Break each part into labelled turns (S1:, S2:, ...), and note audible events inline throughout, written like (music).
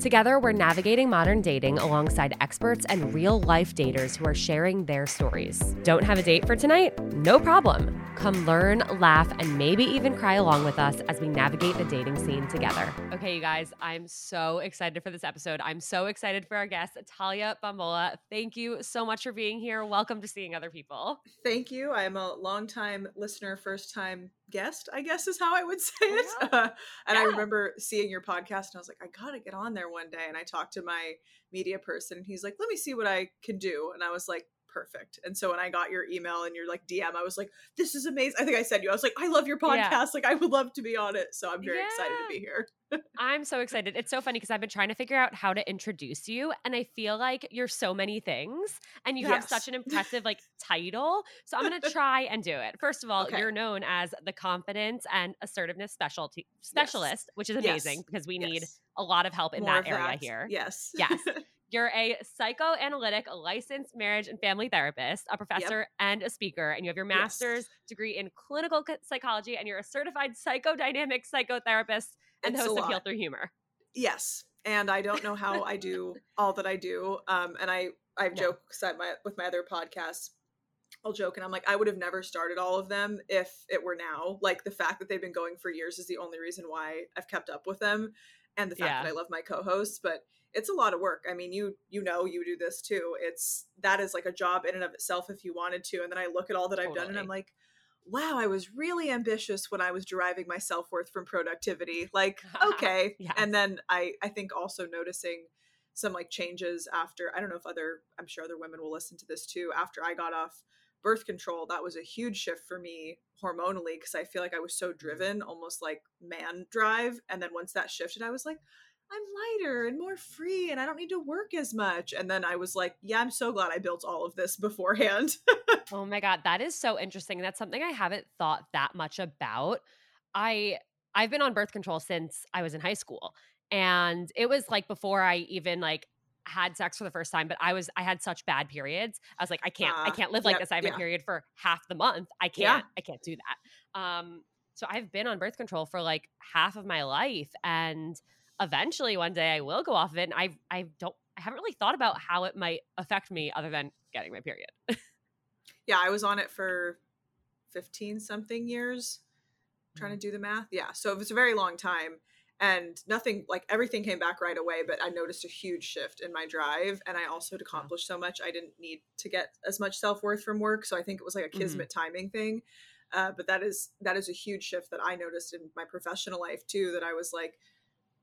S1: Together, we're navigating modern dating alongside experts and real life daters who are sharing their stories. Don't have a date for tonight? No problem. Come learn, laugh, and maybe even cry along with us as we navigate the dating scene together. Okay, you guys, I'm so excited for this episode. I'm so excited for our guest, Talia Bombola. Thank you so much for being here. Welcome to Seeing Other People.
S2: Thank you. I'm a longtime listener, first time guest, I guess is how I would (laughs) say it.
S1: Yeah.
S2: Uh, and I remember seeing your podcast and I was like, I gotta get on there one day. And I talked to my media person and he's like, let me see what I can do. And I was like, perfect. And so when I got your email and your like DM, I was like, this is amazing. I think I said you, I was like, I love your podcast.
S1: Yeah.
S2: Like I would love to be on it. So I'm very excited to be here.
S1: I'm so excited. It's so funny because I've been trying to figure out how to introduce you, and I feel like you're so many things, and you have such an (laughs) impressive like title. So I'm gonna (laughs) try and do it. First of all,
S2: Okay.
S1: you're known as the confidence and assertiveness specialty specialist, which is
S2: Yes.
S1: amazing because we need a lot of help in
S2: More
S1: that area
S2: that.
S1: here.
S2: Yes.
S1: Yes. (laughs) You're a psychoanalytic licensed marriage and family therapist, a professor, and a speaker, and you have your
S2: Yes.
S1: master's degree in clinical psychology, and you're a certified psychodynamic psychotherapist and
S2: It's
S1: host of Heal. Through Humor.
S2: Yes, and I don't know how I do all that I do. Um, and I I've (laughs)
S1: Yeah.
S2: joked my with my other podcasts. I'll joke and I'm like, I would have never started all of them if it were now. Like the fact that they've been going for years is the only reason why I've kept up with them, and the fact
S1: Yeah.
S2: that I love my co-hosts. But it's a lot of work. I mean, you you know you do this too. It's that is like a job in and of itself if you wanted to. And then I look at all that I've done and I'm like, wow, I was really ambitious when I was deriving my self worth from productivity. Like, (laughs) okay.
S1: Yes.
S2: And then I I think also noticing some like changes after I don't know if other I'm sure other women will listen to this too. After I got off birth control, that was a huge shift for me hormonally because I feel like I was so mm-hmm. driven, almost like man drive. And then once that shifted, I was like, I'm lighter and more free and I don't need to work as much. And then I was like, yeah, I'm so glad I built all of this (laughs) beforehand.
S1: Oh my god, that is so interesting. That's something I haven't thought that much about. I I've been on birth control since I was in high school. And it was like before I even like had sex for the first time, but I was I had such bad periods. I was like, I can't, I
S2: Ah,
S1: can't live like
S2: yep,
S1: this. I have a period for half the month. I can't, I can't do that. Um, so I've been on birth control for like half of my life. And eventually one day I will go off of it. And I I don't I haven't really thought about how it might affect me other than getting my period. (laughs)
S2: yeah, I was on it for 15 something years. Trying to do the math. Yeah. So it was a very long time. And nothing like everything came back right away, but I noticed a huge shift in my drive. And I also had accomplished so much. I didn't need to get as much self worth from work. So I think it was like a
S1: Mhm.
S2: kismet timing thing. Uh, but that is that is a huge shift that I noticed in my professional life too. That I was like,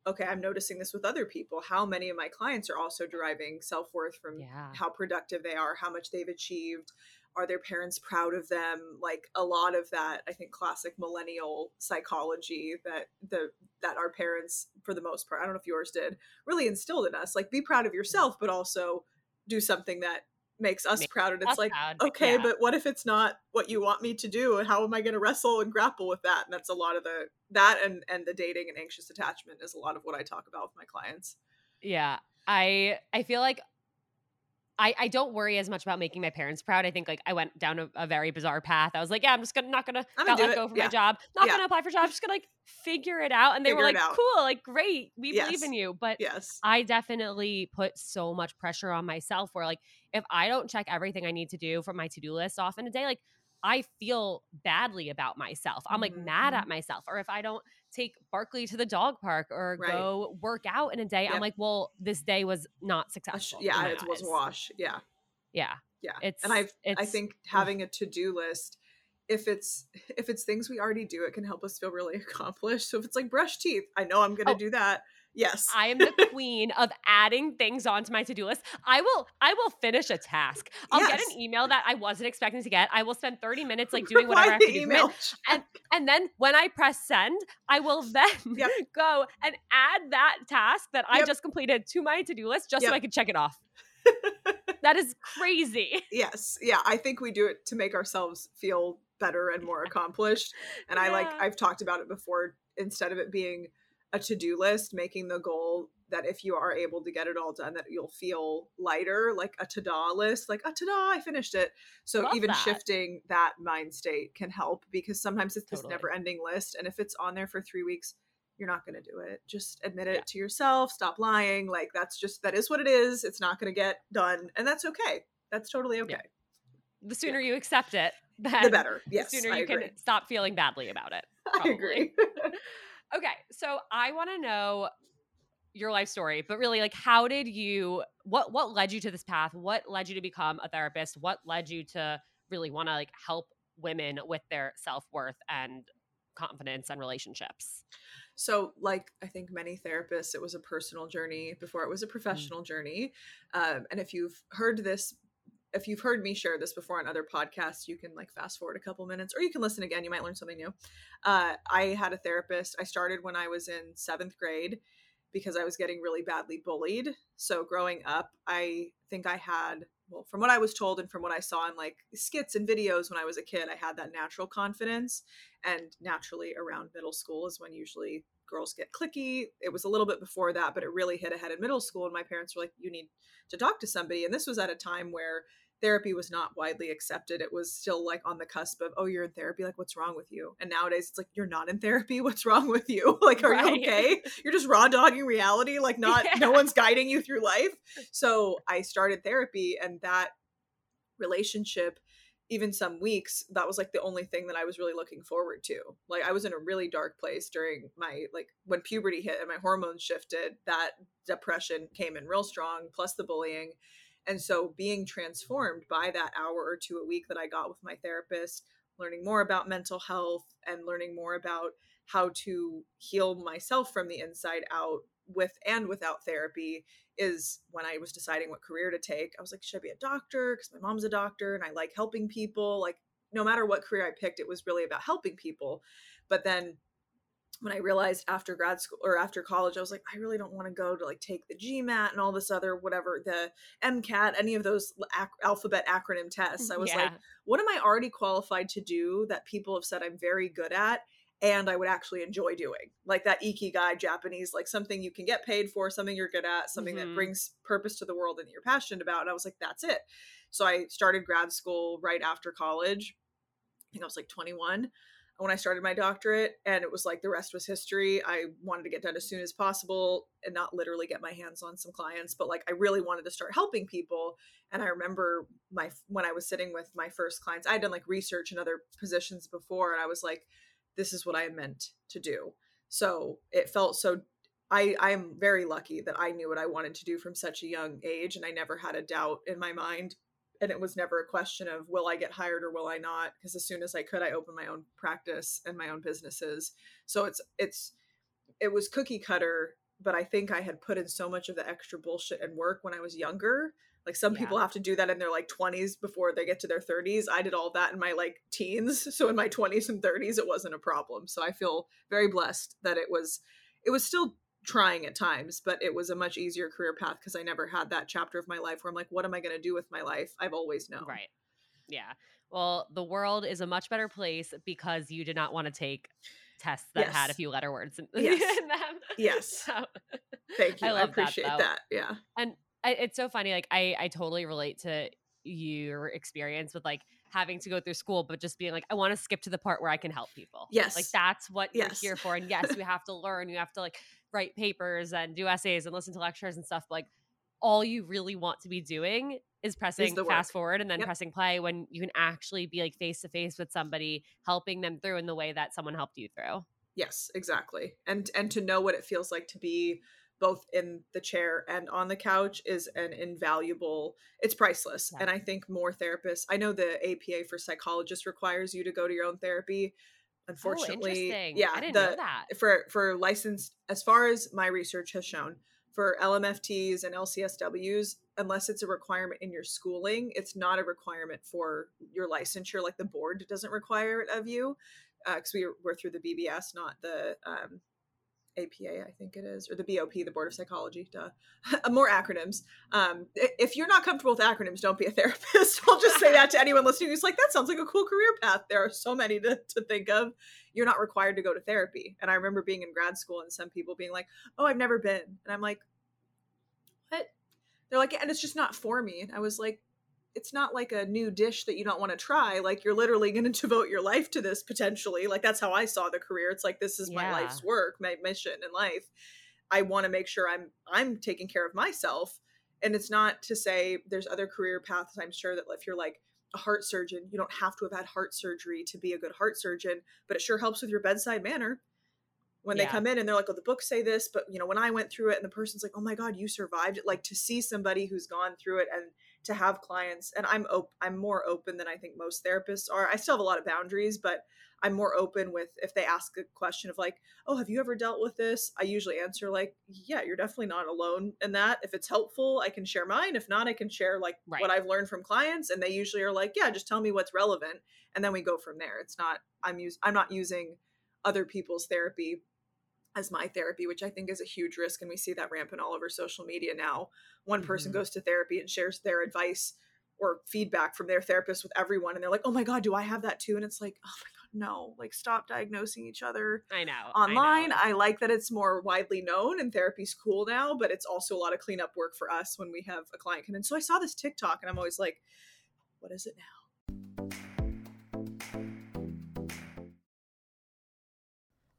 S2: okay, I'm noticing this with other people. How many of my clients are also deriving self worth from
S1: Yeah.
S2: how productive they are, how much they've achieved, are their parents proud of them? Like a lot of that, I think, classic millennial psychology that the that our parents, for the most part, I don't know if yours did, really instilled in us. Like be proud of mm-hmm. yourself, but also do something that makes us
S1: Makes
S2: proud and it's like
S1: proud,
S2: okay
S1: yeah.
S2: but what if it's not what you want me to do and how am i going to wrestle and grapple with that and that's a lot of the that and and the dating and anxious attachment is a lot of what i talk about with my clients
S1: Yeah. I I feel like I, I don't worry as much about making my parents proud. I think like I went down a, a very bizarre path. I was like, yeah, I'm just gonna not gonna
S2: I'm gonna do
S1: let go from
S2: Yeah.
S1: my job, not
S2: Yeah.
S1: gonna apply for jobs, just gonna like figure it out. And they were
S2: Figure it
S1: like, cool, like great, we
S2: Yes.
S1: believe in you. But
S2: yes
S1: I definitely put so much pressure on myself where like if I don't check everything I need to do from my to-do list off in a day, like I feel badly about myself. I'm like mad
S2: Mhm.
S1: at myself. Or if I don't take Barkley to the dog park or
S2: Right.
S1: go work out in a day,
S2: Yep.
S1: I'm like, well, this day was not successful.
S2: yeah it was a wash yeah
S1: Yeah.
S2: yeah
S1: It's
S2: and i've i think mm. having a to-do list if it's if it's things we already do it can help us feel really (laughs) accomplished so if it's like brush teeth i know i'm gonna
S1: Oh.
S2: do that yes
S1: I am the (laughs) queen of adding things onto my to-do list. I will I will finish a task. I'll get an email that I wasn't expecting to get. I will spend 30 minutes like doing whatever I have to do.
S2: email
S1: And and then when I press send, I will (laughs) then
S2: Yep.
S1: go and add that task that I just completed to my to-do list just
S2: Yep.
S1: so I can check it off. (laughs) That is crazy.
S2: yes yeah i think we do it to make ourselves feel better and more accomplished and i like i've talked about it before instead of it being a to-do list making the goal that if you are able to get it all done that you'll feel lighter like a ta-da list like a ta-da i finished it so
S1: Love
S2: even
S1: that.
S2: shifting that mind state can help because sometimes it's this never ending list and if it's on there for three weeks you're not going to do it just admit it
S1: Yeah.
S2: to yourself stop lying like that's just that is what it is it's not going to get done and that's okay that's totally okay
S1: The sooner you accept it,
S2: the better yes
S1: the sooner
S2: I
S1: you
S2: agree.
S1: can stop feeling badly about it. (laughs)
S2: i agree (laughs)
S1: Okay, so I want to know your life story, but really like how did you what what led you to this path? What led you to become a therapist? What led you to really want to like help women with their self-worth and confidence and relationships?
S2: So, like I think many therapists, it was a personal journey before it was
S1: Mm.
S2: a professional journey. Um, and if you've heard this, if you've heard me share this before on other podcasts, you can like fast forward a couple minutes or you can listen again. You might learn something new. Uh, I had a therapist. I started when I was in seventh grade because I was getting really badly bullied. So, growing up, I think I had, well, from what I was told and from what I saw in like skits and videos when I was a kid, I had that natural confidence and naturally around middle school is when usually girls get clicky it was a little bit before that but it really hit ahead in middle school and my parents were like you need to talk to somebody and this was at a time where therapy was not widely accepted it was still like on the cusp of oh you're in therapy like what's wrong with you? And nowadays it's like you're not in therapy (laughs) what's wrong with you? (laughs) Like are
S1: Right.
S2: you okay? You're just raw dogging reality like (laughs) not no one's guiding you through life? So i started therapy and that relationship even some weeks that was like the only thing that i was really looking forward to. Like i was in a really dark place during my like when puberty hit and my hormones shifted that depression came in real strong plus the bullying and so being transformed by that hour or two a week that i got with my therapist learning more about mental health and learning more about how to heal myself from the inside out with and without therapy is when I was deciding what career to take. I was like, should I be a doctor? Because my mom's a doctor and I like helping people. Like, no matter what career I picked, it was really about helping people. But then when I realized after grad school or after college, I was like, I really don't want to go to like take the GMAT and all this other whatever, the MCAT, any of those ac- alphabet acronym tests. I was like, what am I already qualified to do that people have said I'm very good at? and I would actually enjoy doing. Like that ikigai Japanese, like something you can get paid for, something you're good at, something
S1: Mhm.
S2: that brings purpose to the world and that you're passionate about. And I was like, that's it. So I started grad school right after college. I think I was like 21 when I started my doctorate, and it was like the rest was history. I wanted to get done as soon as possible and not literally get my hands on some clients, but like I really wanted to start helping people. And I remember my when I was sitting with my first clients, I had done like research in other positions before, and I was like, this is what I meant to do. So it felt so I I'm very lucky that I knew what I wanted to do from such a young age and I never had a doubt in my mind and it was never a question of will I get hired or will I not because as soon as I could I opened my own practice and my own businesses. So it's it's it was cookie cutter but I think I had put in so much of the extra bullshit and work when I was younger like some
S1: Yeah.
S2: people have to do that in their like 20s before they get to their 30s. I did all that in my like teens. (laughs) So in my 20s and 30s it wasn't a problem. So I feel very blessed that it was it was still trying at times, but it was a much easier career path because I never had that chapter of my life where I'm like, what am I going to do with my life? I've always known.
S1: Right. Yeah. Well, the world is a much better place because you did not want to take tests that had a few letter words in, (laughs)
S2: Yes.
S1: in them.
S2: Yes.
S1: So,
S2: Thank you.
S1: I
S2: I,
S1: that,
S2: appreciate
S1: though.
S2: that. Yeah.
S1: I, it's so funny. Like I, I totally relate to your experience with like having to go through school, but just being like, I want to skip to the part where I can help people.
S2: Yes.
S1: Like that's what
S2: Yes.
S1: you're here for. And yes, we have to learn. You have to like write papers and do essays and listen to lectures and stuff. Like all you really want to be doing is pressing
S2: the
S1: fast forward and then
S2: Yep.
S1: pressing play when you can actually be like face to face with somebody, helping them through in the way that someone helped you through.
S2: Yes, exactly. And and to know what it feels like to be both in the chair and on the couch is an invaluable it's priceless.
S1: Yeah.
S2: And I think more therapists I know the APA for psychologists requires you to go to your own therapy. Unfortunately,
S1: oh, interesting.
S2: yeah,
S1: I didn't
S2: the,
S1: know that.
S2: for for licensed as far as my research has shown for LMFTs and LCSWs unless it's a requirement in your schooling it's not a requirement for your licensure like the board doesn't require it of you because we we're through the BBS not the um, APA I think it is or the BOP the Board of Psychology duh (laughs) more acronyms um, if you're not comfortable with acronyms don't be a (laughs) therapist I'll just say that to anyone listening who's like that sounds like a cool career path there are so many to, to think of you're not required to go to therapy. And I remember being in grad school and some people being like, "Oh, I've never been," and I'm like, "What?" They're like, "And it's just not for me." And I was like, "It's not like a new dish that you don't want to try. Like you're literally going (laughs) to devote your life to this potentially. Like that's how I saw the career. It's like this is my life's work, my mission in life. I want to make sure I'm I'm taking care of myself." And it's not to say there's other career paths. I'm sure that if you're like a heart surgeon, you don't have to have had heart surgery to be a good heart surgeon but it sure helps with your bedside manner when they come in and they're like oh the books say this but you know when i went through it and the person's like oh my god you survived it like to see somebody who's gone through it and to have clients and i'm op- i'm more open than i think most therapists are. I still have a lot of boundaries but i'm more open with if they ask a question of like oh have you ever dealt with this? I usually answer like yeah you're definitely not alone in that. If it's helpful i can share mine. If not i can share like
S1: Right.
S2: what i've learned from clients and they usually are like yeah just tell me what's relevant and then we go from there. It's not i'm use i'm not using other people's therapy as my therapy which i think is a huge risk and we see that rampant all over social media now one person
S1: Mhm.
S2: goes to therapy and shares their advice or feedback from their therapist with everyone and they're like oh my god do i have that too and it's like oh my god no like stop diagnosing each other
S1: I know. I
S2: online
S1: know.
S2: I, like that it's more widely known and therapy's cool now but it's also a lot of cleanup work for us when we have a client come in so i saw this tiktok and i'm always like what is it now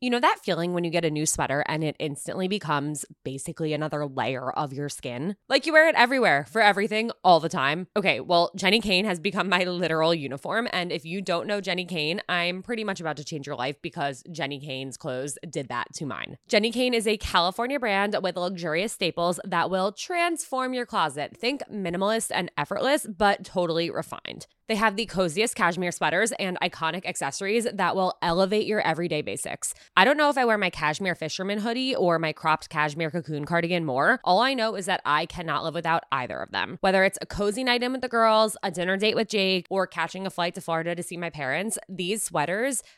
S1: You know that feeling when you get a new sweater and it instantly becomes basically another layer of your skin? Like you wear it everywhere for everything all the time. Okay, well, Jenni Kayne has become my (laughs) literal uniform. And if you don't know Jenni Kayne, I'm pretty much about to change your life because Jenni Kayne's clothes did that to mine. Jenni Kayne is a California brand with luxurious staples that will transform your closet. Think minimalist and effortless, but totally refined. They have the coziest cashmere sweaters and iconic accessories that will elevate your everyday basics. I don't know if I wear my cashmere fisherman hoodie or my cropped cashmere cocoon cardigan more. All I know is that I cannot live without either of them. Whether it's a cozy night in with the girls, a dinner date with Jake, or catching a flight to Florida to see my parents, these sweaters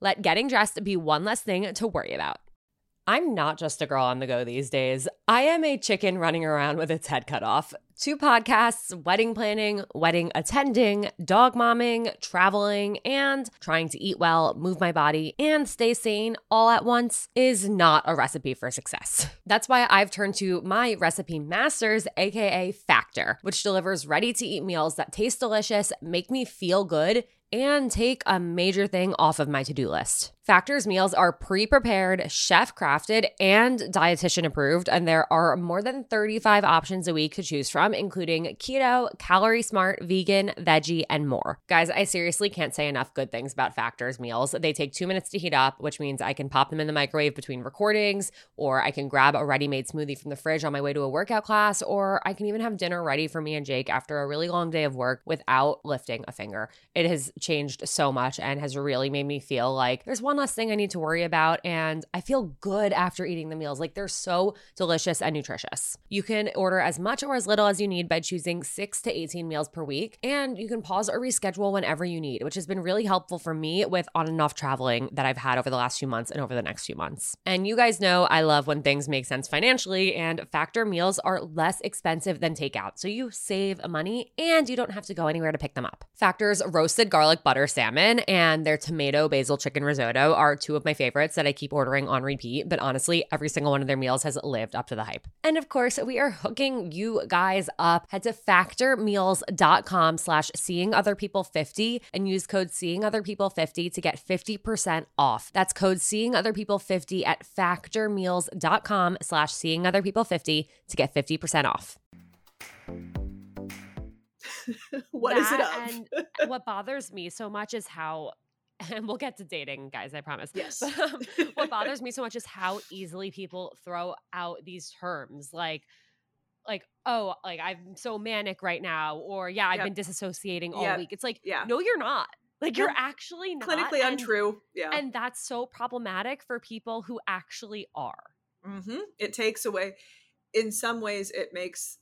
S1: Let getting dressed be one less thing to worry about. I'm not just a girl on the go these days. I am a chicken running around with its head cut off. Two podcasts, wedding planning, wedding attending, dog momming, traveling, and trying to eat well, move my body, and stay sane all at once is not a recipe for success. That's why I've turned to my recipe masters, aka Factor, which delivers ready to eat meals that taste delicious, make me feel good, and take a major thing off of my to do list. Factor's meals are pre prepared, chef crafted, and dietitian approved, and there are more than 35 options a week to choose from including keto, calorie smart, vegan, veggie, and more. Guys, I seriously can't say enough good things about Factor's meals. They take two minutes to heat up, which means I can pop them in the microwave between recordings, or I can grab a ready made smoothie from the fridge on my way to a workout class, or I can even have dinner ready for me and Jake after a really long day of work without lifting a finger. It has changed so much and has really made me feel like there's one less thing I need to worry about. And I feel good after eating the meals. Like they're so delicious and nutritious. You can order as much or as little as you need by choosing six to 18 meals per week. And you can pause or reschedule whenever you need, which has been really helpful for me with on and off traveling that I've had over the last few months and over the next few months. And you guys know I love when things make sense financially, and Factor meals are less expensive than takeout. So you save money and you don't have to go anywhere to pick them up. Factor's roasted garlic butter salmon and their tomato basil chicken risotto are two of my favorites that I keep ordering on repeat, but honestly, every single one of their meals has lived up to the hype. And of course, we are hooking you guys up. Head to factormeals.com slash seeing other people 50 and use code seeing other people 50 to get 50% off. That's code seeing other people 50 at factormeals.com slash seeing other people 50 to get 50% off. (laughs)
S2: what is it
S1: That
S2: of?
S1: And (laughs) what bothers me so much is how, and (laughs) we'll get to dating, guys, I promise.
S2: Yes.
S1: But, um, what (laughs) bothers me so much is how easily people throw out these terms like, like, oh, like I'm so manic right now, or yeah, I've
S2: Yep.
S1: been disassociating all
S2: Yep.
S1: week. It's like,
S2: Yeah.
S1: no, you're not. Like, you're
S2: Nope.
S1: actually not.
S2: Clinically
S1: and-
S2: untrue. Yeah.
S1: And that's so problematic for people who actually are.
S2: hmm It takes away. In some ways, it makes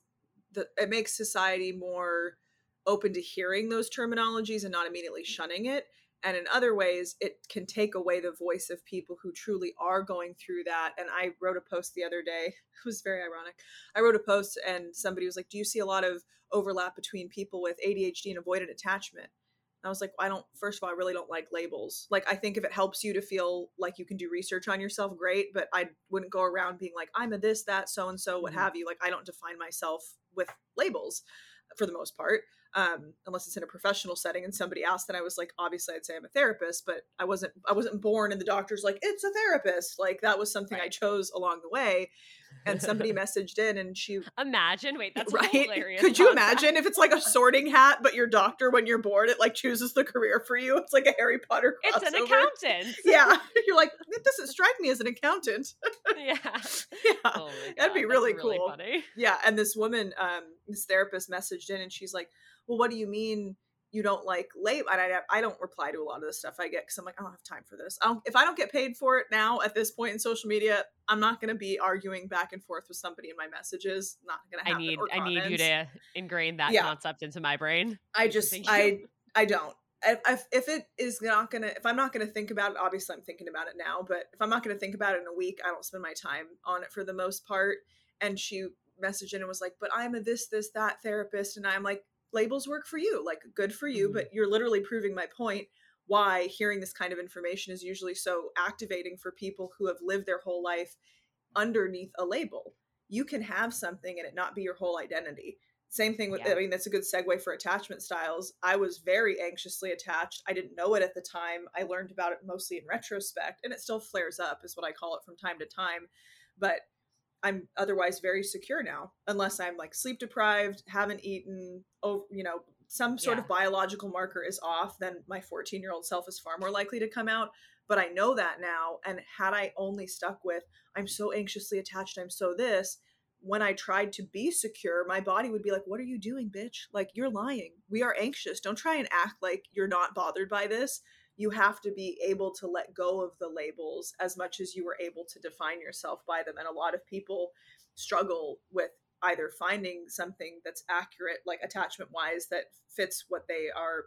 S2: the it makes society more open to hearing those terminologies and not immediately shunning it. And in other ways, it can take away the voice of people who truly are going through that. And I wrote a post the other day. (laughs) It was very ironic. I wrote a post and somebody was like, "Do you see a lot of overlap between people with ADHD and avoidant attachment?" And I was like, I don't, first of all, I really don't like labels. Like, I think if it helps you to feel like you can do research on yourself, great. But I wouldn't go around being like, I'm a this, that, so and so, what
S1: Mhm.
S2: have you. Like, I don't define myself with labels for the most part, um, unless it's in a professional setting and somebody asked. Then I was like, obviously, I'd say I'm a therapist, but I wasn't. I wasn't born and the doctor's like, it's a therapist. Like that was something I chose along the way. And somebody (laughs) messaged in, and she
S1: Imagine, wait, that's
S2: right?
S1: hilarious.
S2: Could you
S1: concept.
S2: imagine if it's like a sorting hat, but your doctor, when you're bored, it like chooses the career for you? It's like a Harry Potter.
S1: It's an accountant.
S2: Yeah, (laughs) you're like it doesn't strike me as an accountant. (laughs)
S1: yeah.
S2: yeah,
S1: Oh
S2: That'd be
S1: God,
S2: really cool.
S1: funny.
S2: yeah. And this woman, um, this therapist, messaged in, and she's like, "Well, what do you mean?" You don't like label, and I, I don't reply to a lot of the stuff I get because I'm like I don't have time for this. I don't, if I don't get paid for it now at this point in social media, I'm not going to be arguing back and forth with somebody in my messages. Not going to
S1: I need I need you to ingrain that
S2: Yeah.
S1: concept into my brain. (laughs)
S2: I just I. I don't. If, if if it is not gonna, if I'm not gonna think about it, obviously I'm thinking about it now. But if I'm not gonna think about it in a week, I don't spend my time on it for the most part. And she messaged in and was like, "But I'm a this this that therapist," and I'm like, "Labels work for you, like good for you."
S1: Mhm.
S2: But you're literally proving my point. Why hearing this kind of information is usually so activating for people who have lived their whole life underneath a label. You can have something and it not be your whole identity. Same thing with,
S1: Yeah.
S2: I mean, that's a good segue for attachment styles. I was very anxiously attached. I didn't know it at the time. I learned about it mostly in retrospect, and it still flares up, is what I call it from time to time. But I'm otherwise very secure now, unless I'm like sleep deprived, haven't eaten, oh, you know, some sort of biological marker is off, then my 14 year old self is far more likely to come out. But I know that now. And had I only stuck with, I'm so anxiously attached, I'm so this, when I tried to be secure, my body would be like, What are you doing, bitch? Like, you're lying. We are anxious. Don't try and act like you're not bothered by this. You have to be able to let go of the labels as much as you were able to define yourself by them. And a lot of people struggle with either finding something that's accurate, like attachment wise, that fits what they are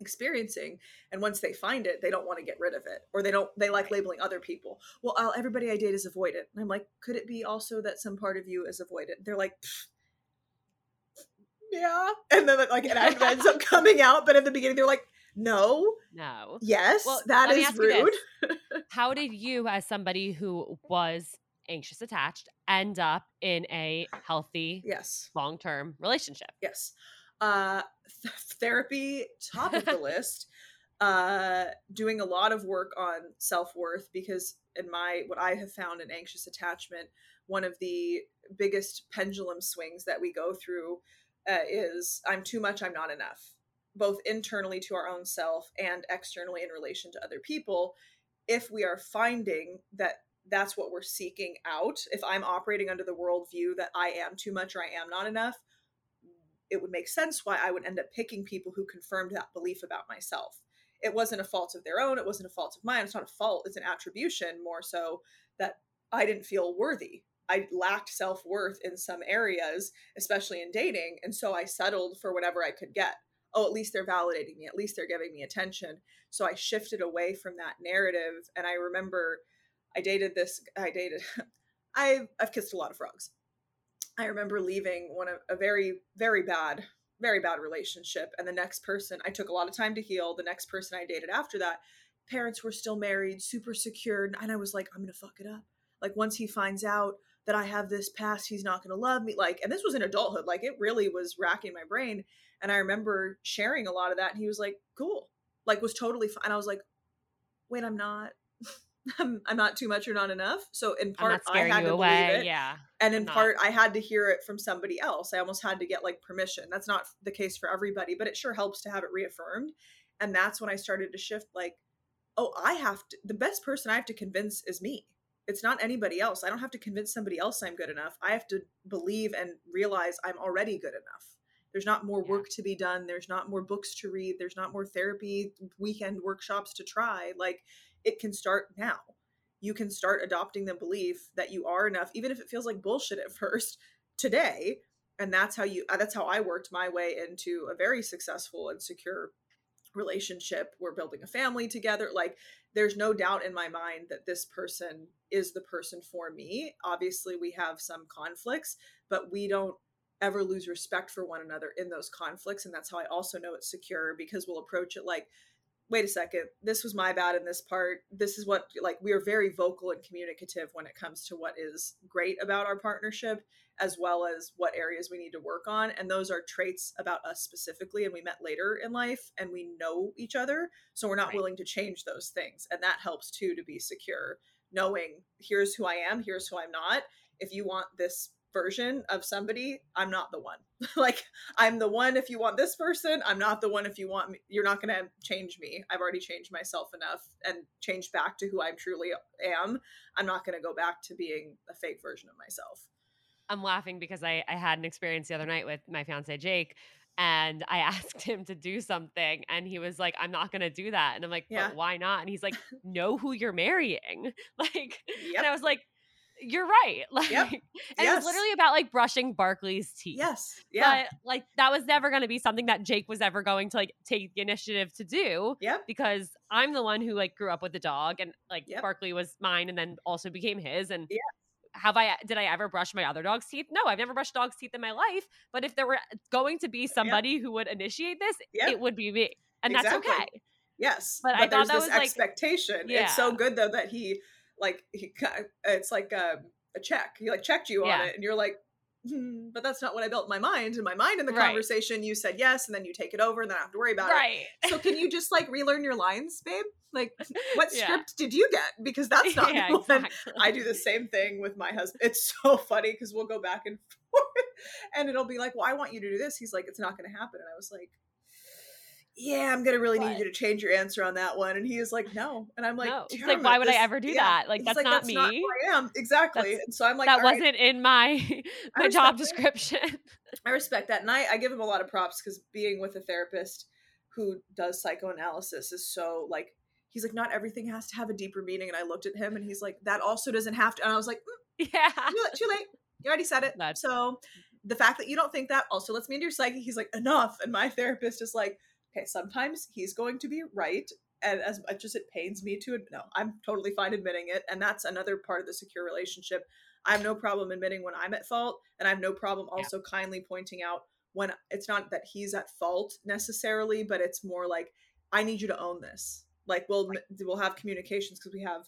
S2: experiencing and once they find it they don't want to get rid of it or they don't they like
S1: Right.
S2: labeling other people well I'll, everybody i date is avoidant and i'm like could it be also that some part of you is avoidant they're like yeah and then like and it ends up (laughs) coming out but at the beginning they're like no
S1: No.
S2: yes
S1: Well,
S2: that is
S1: ask you this.
S2: rude
S1: How (laughs) did you, as somebody who was anxious attached, end up in a healthy
S2: yes
S1: long term relationship?
S2: Yes. Uh th- therapy top of the (laughs) list. Uh doing a lot of work on self-worth because in my what I have found in anxious attachment, one of the biggest pendulum swings that we go through uh, is I'm too much, I'm not enough, both internally to our own self and externally in relation to other people. If we are finding that that's what we're seeking out, if I'm operating under the worldview that I am too much or I am not enough, it would make sense why I would end up picking people who confirmed that belief about myself. It wasn't a fault of their own, it wasn't a fault of mine, it's not a fault, it's an attribution more so that I didn't feel worthy I lacked self worth in some areas, especially in dating. And so I settled for whatever I could get. Oh, at least they're validating me. At least they're giving me attention. So I shifted away from that narrative. And I remember I dated this, I dated, (laughs) I've, I've kissed a lot of frogs. I remember leaving one of a very, very bad, very bad relationship. And the next person, I took a lot of time to heal. The next person I dated after that, parents were still married, super secure. And I was like, I'm going to fuck it up. Like once he finds out, that I have this past, he's not going to love me. Like, and this was in adulthood. Like, it really was racking my brain. And I remember sharing a lot of that. And he was like, cool. Like, was totally fine. And I was like, wait, I'm not. (laughs) I'm, I'm not too much or not enough. So in part, I had to away. believe it.
S1: Yeah.
S2: And in part, I had to hear it from somebody else. I almost had to get like permission. That's not the case for everybody, but it sure helps to have it reaffirmed. And that's when I started to shift like, oh, I have to, the best person I have to convince is me it's not anybody else. I don't have to convince somebody else I'm good enough. I have to believe and realize I'm already good enough. There's not more work to be done. There's not more books to read. There's not more therapy, weekend workshops to try. Like it can start now. You can start adopting the belief that you are enough, even if it feels like bullshit at (laughs) first, today. And that's how you, uh, that's how I worked my way into a very successful and secure relationship. We're building a family together. Like there's no doubt in my mind that this person is the person for me. Obviously, we have some conflicts, but we don't ever lose respect for one another in those conflicts. And that's how I also know it's secure because we'll approach it like, wait a second, this was my bad in this part. This is what, like, we are very vocal and communicative when it comes to what is great about our partnership, as well as what areas we need to work on. And those are traits about us specifically. And we met later in life and we know each other. So we're not right. willing to change those things. And that helps too to be secure, knowing here's who I am, here's who I'm not. If you want this version of somebody, I'm not the one. (laughs) like I'm the one if you want this person, I'm not the one if you want me. You're not going to change me. I've already changed myself enough and changed back to who I truly am. I'm not going to go back to being a fake version of myself.
S1: I'm laughing because I, I had an experience the other night with my fiance Jake and I (laughs) asked him to do something and he was like, I'm not gonna do that. And I'm like, yeah. why not? And he's like, (laughs) know who you're marrying. Like yep. and I was like, you're right. (laughs) Like, yep. and yes. it was literally about like brushing Barkley's teeth.
S2: Yes. Yeah.
S1: But like that was never going to be something that Jake was ever going to like take the initiative to do.
S2: Yeah.
S1: Because I'm the one who like grew up with the dog and like yep. Barkley was mine and then also became his. And yeah. have I, did I ever brush my other dog's teeth? No, I've never brushed dog's teeth in my life. But if there were uh, going to be somebody yep. who would initiate this, it would be me. And exactly. that's okay.
S2: Yes. But, but I thought that was expectation. Like, yeah. It's so good though that he, like he it's like a, a check he like checked you yeah. on it and you're like hmm, but that's not what i built in my mind in my mind in the right. conversation you said yes and then you take it over and then i have to worry about
S1: right.
S2: it so can you just like relearn your lines babe like (laughs) what yeah. script did you get because that's (laughs) not (laughs) yeah, exactly. i do the same thing with my husband it's so funny because we'll go back and forth and it'll be like well i want you to do this he's like it's not going to happen and i was like yeah, I'm gonna really need you to change your answer on that one. And he is like, no. And I'm like, no.
S1: He's like, why would this, I ever do yeah. that? Like, that's like, not that's me. Not
S2: I am exactly. That's, and so I'm like,
S1: that wasn't right. in my (laughs) my job description.
S2: I respect that, and I, I give him a lot of props because being with a therapist who does psychoanalysis is so like he's like, not everything has to have a deeper meaning. And I looked at him, and he's like, that also doesn't have to. And I was like, mm, (laughs)
S1: yeah,
S2: too, too late. You already said it. That's- so the fact that you don't think that also lets me into your psyche. He's like, enough. And my therapist is like okay, sometimes he's going to be right. And as much as it pains me to no, I'm totally fine admitting it. And that's another part of the secure relationship. I have no problem admitting when I'm at fault, and I have no problem also yeah. kindly pointing out when it's not that he's at fault necessarily, but it's more like I need you to own this. Like we'll right. we'll have communications because we have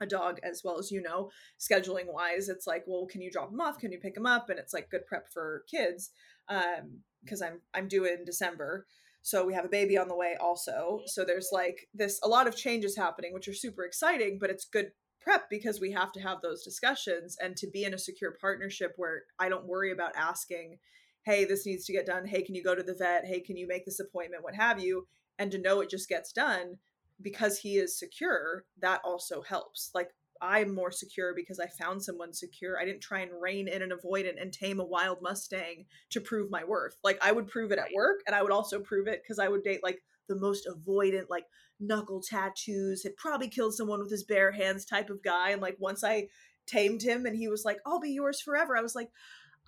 S2: a dog as well as you know scheduling wise it's like well can you drop him off can you pick him up and it's like good prep for kids um because i'm i'm due in december so we have a baby on the way also. So there's like this a lot of changes happening, which are super exciting, but it's good prep because we have to have those discussions and to be in a secure partnership where I don't worry about asking, hey, this needs to get done. Hey, can you go to the vet? Hey, can you make this appointment? What have you? And to know it just gets done because he is secure, that also helps. Like I'm more secure because I found someone secure. I didn't try and rein in and avoid it and tame a wild Mustang to prove my worth. Like I would prove it at work and I would also prove it because I would date like the most avoidant, like knuckle tattoos, had probably killed someone with his bare hands type of guy. And like once I tamed him and he was like, I'll be yours forever, I was like,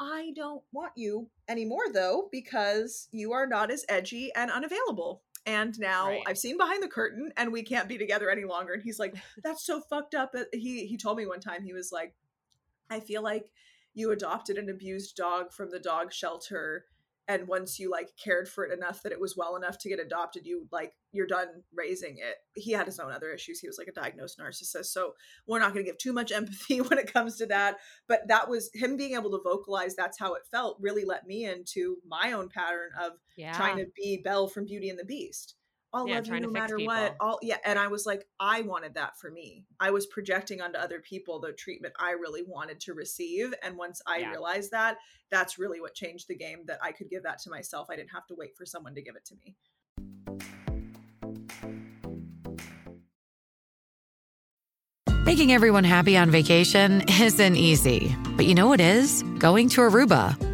S2: I don't want you anymore though, because you are not as edgy and unavailable. And now right. I've seen behind the curtain and we can't be together any longer. And he's like, (laughs) That's so fucked up. He he told me one time, he was like, I feel like you adopted an abused dog from the dog shelter and once you like cared for it enough that it was well enough to get adopted you like you're done raising it. He had his own other issues. He was like a diagnosed narcissist. So we're not going to give too much (laughs) empathy when it comes to that. But that was him being able to vocalize that's how it felt really let me into my own pattern of yeah. trying to be belle from beauty and the beast I'll yeah, love you no matter what. All yeah, and I was like, I wanted that for me. I was projecting onto other people the treatment I really wanted to receive, and once I yeah. realized that, that's really what changed the game. That I could give that to myself. I didn't have to wait for someone to give it to me.
S3: Making everyone happy on vacation isn't easy, but you know what is? Going to Aruba.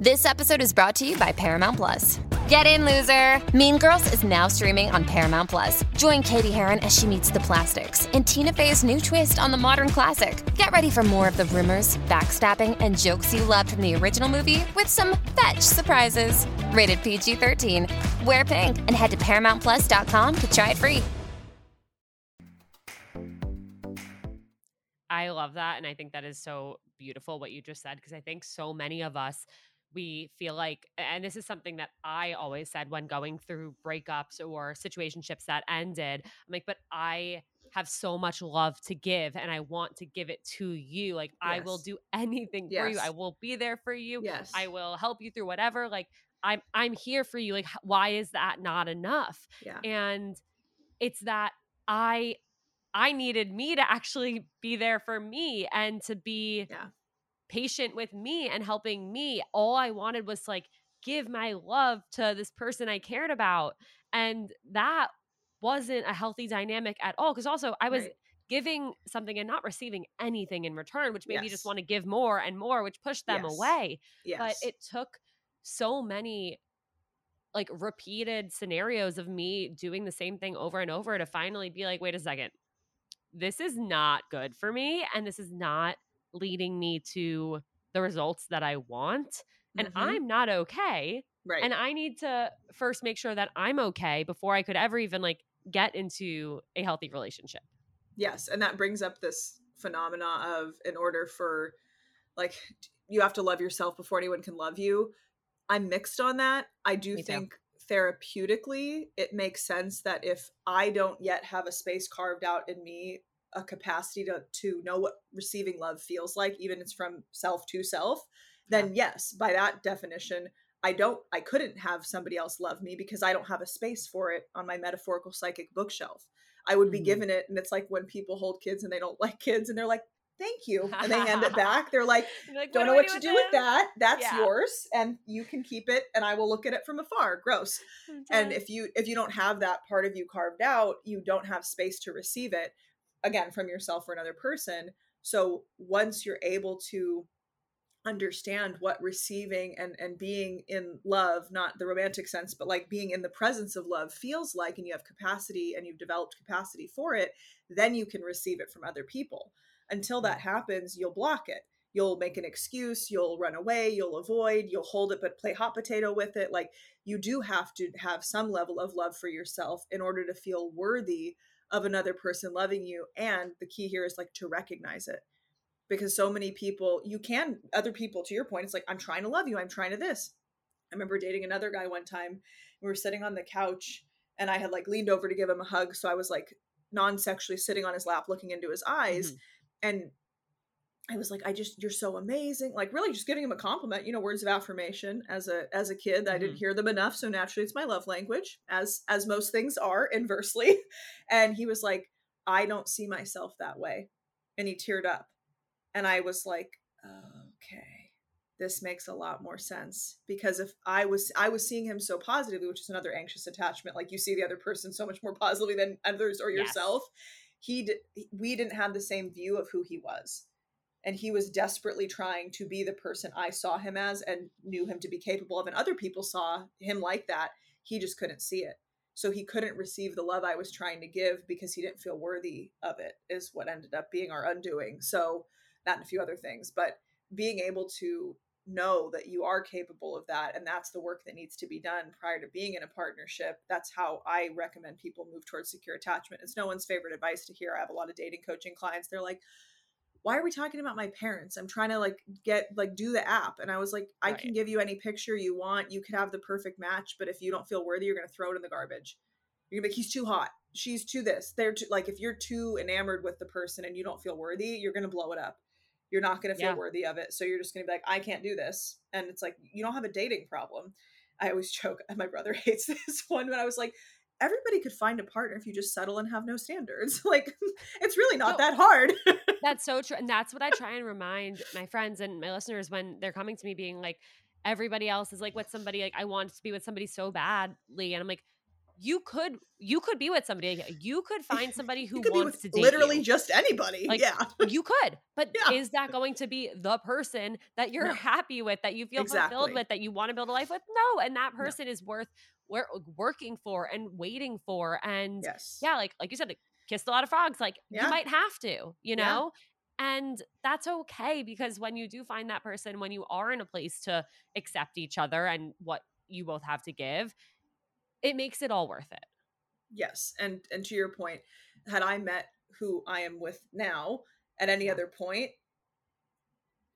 S4: This episode is brought to you by Paramount Plus. Get in, loser! Mean Girls is now streaming on Paramount Plus. Join Cady Heron as she meets the plastics in Tina Fey's new twist on the modern classic. Get ready for more of the rumors, backstabbing, and jokes you loved from the original movie with some fetch surprises. Rated PG 13. Wear pink and head to ParamountPlus.com to try it free.
S1: I love that. And I think that is so beautiful what you just said because I think so many of us we feel like and this is something that i always said when going through breakups or situationships that ended i'm like but i have so much love to give and i want to give it to you like yes. i will do (laughs) anything yes. for you i will be there for you
S2: yes
S1: i will help you through whatever like i'm i'm here for you like why is that not enough
S2: yeah
S1: and it's that i i needed me to actually be there for me and to be
S2: yeah
S1: patient with me and helping me. All I wanted was like give my love to this person I cared about. And that wasn't a healthy dynamic at all. Cause also I was right. giving something and not receiving anything in return, which made yes. me just want to give more and more, which pushed them
S2: yes.
S1: away.
S2: Yes.
S1: But it took so many like repeated scenarios of me doing the same thing over and over to finally be like, wait a second, this is not good for me. And this is not leading me to the results that I want. And mm-hmm. I'm not okay.
S2: Right.
S1: And I need to first make sure that I'm okay before I could ever even like get into a healthy relationship.
S2: Yes. And that brings up this phenomena of in order for like you have to love yourself before anyone can love you. I'm mixed on that. I do Me think too. therapeutically it makes sense that if I don't yet have a space carved out in me a capacity to to know what receiving love feels like even it's from self to self then yes by that definition i don't i couldn't have somebody else love me because i don't have a space for it on my metaphorical psychic bookshelf. I would be mm-hmm. given it and it's like when people hold kids and they don't (laughs) like kids and they're like thank you and they hand it (laughs) back. They're like, like don't know what to do with that. That's yeah. yours and you can keep it and i will look at it from afar. Gross. Okay. and if you if you don't have that part of you carved out you don't have space to receive it again from yourself or another person. So once you're able to understand what receiving and and being in love not the romantic sense but like being in the presence of love feels like and you have capacity and you've developed capacity for it then you can receive it from other people. Until that happens you'll block it. You'll make an excuse you'll run away you'll avoid you'll hold it but play hot potato with it. Like you do have to have some level of love for yourself in order to feel worthy of another person loving you and the key here is like to recognize it because so many people you can other people to your point it's like i'm trying to love you i'm trying to this i remember dating another guy one time we were sitting on the couch and i had like leaned over to give him a hug so i was like non-sexually sitting on his lap looking into his eyes mm-hmm. and I was like, I just you're so amazing. Like really just giving him a compliment, you know, words of affirmation as a as a kid. Mm-hmm. I didn't mm-hmm. hear them enough. So naturally it's my love language, as as most things are inversely. (laughs) And he was like, I don't see myself that way. And he teared up. And I was like, okay, this makes a lot more sense. Because if I was I was seeing him so positively, which is another anxious attachment, like you see the other person so much more positively than others or yourself. Yes. He did we didn't have the same view of who he was and he was desperately trying to be the person I saw him as and knew him to be capable of and other people saw him like that he just couldn't see it. So he couldn't receive the love I was trying to give because he didn't feel worthy of it is what ended up being our undoing. So that and a few other things but being able to know that you are capable of that and that's the work that needs to be done prior to being in a partnership that's how i recommend people move towards secure attachment. It's no one's favorite advice to hear. I have a lot of dating coaching clients. They're like why are we talking about my parents? I'm trying to like get like do the app. And I was like, I right. can give you any picture you want. You could have the perfect match, but if you don't feel worthy, you're gonna throw it in the garbage. You're gonna be like, he's too hot. She's too this. They're too like if you're too enamored with the person and you don't feel worthy, you're gonna blow it up. You're not gonna feel yeah. worthy of it. So you're just gonna be like, I can't do this. And it's like you don't have a dating problem. I always (laughs) joke, my brother (laughs) hates this one, but I was like, everybody could find a partner if you just settle and have no standards. (laughs) like it's really not no, that hard. (laughs)
S1: that's so true. And that's what I try and remind my friends and my listeners when they're coming to me being like, everybody else is like with somebody, like I want to be with somebody so badly. And I'm like, you could you could be with somebody you could (laughs) find somebody who wants to date
S2: literally
S1: you.
S2: just anybody
S1: like,
S2: yeah
S1: you could but yeah. is that going to be the person that you're no. happy with that you feel exactly. fulfilled with that you want to build a life with no and that person no. is worth working for and waiting for and
S2: yes.
S1: yeah like like you said like, kissed a lot of frogs like yeah. you might have to you know yeah. and that's okay because when you do find that person when you are in a place to accept each other and what you both have to give it makes it all worth it
S2: yes and and to your point had i met who i am with now at any yeah. other point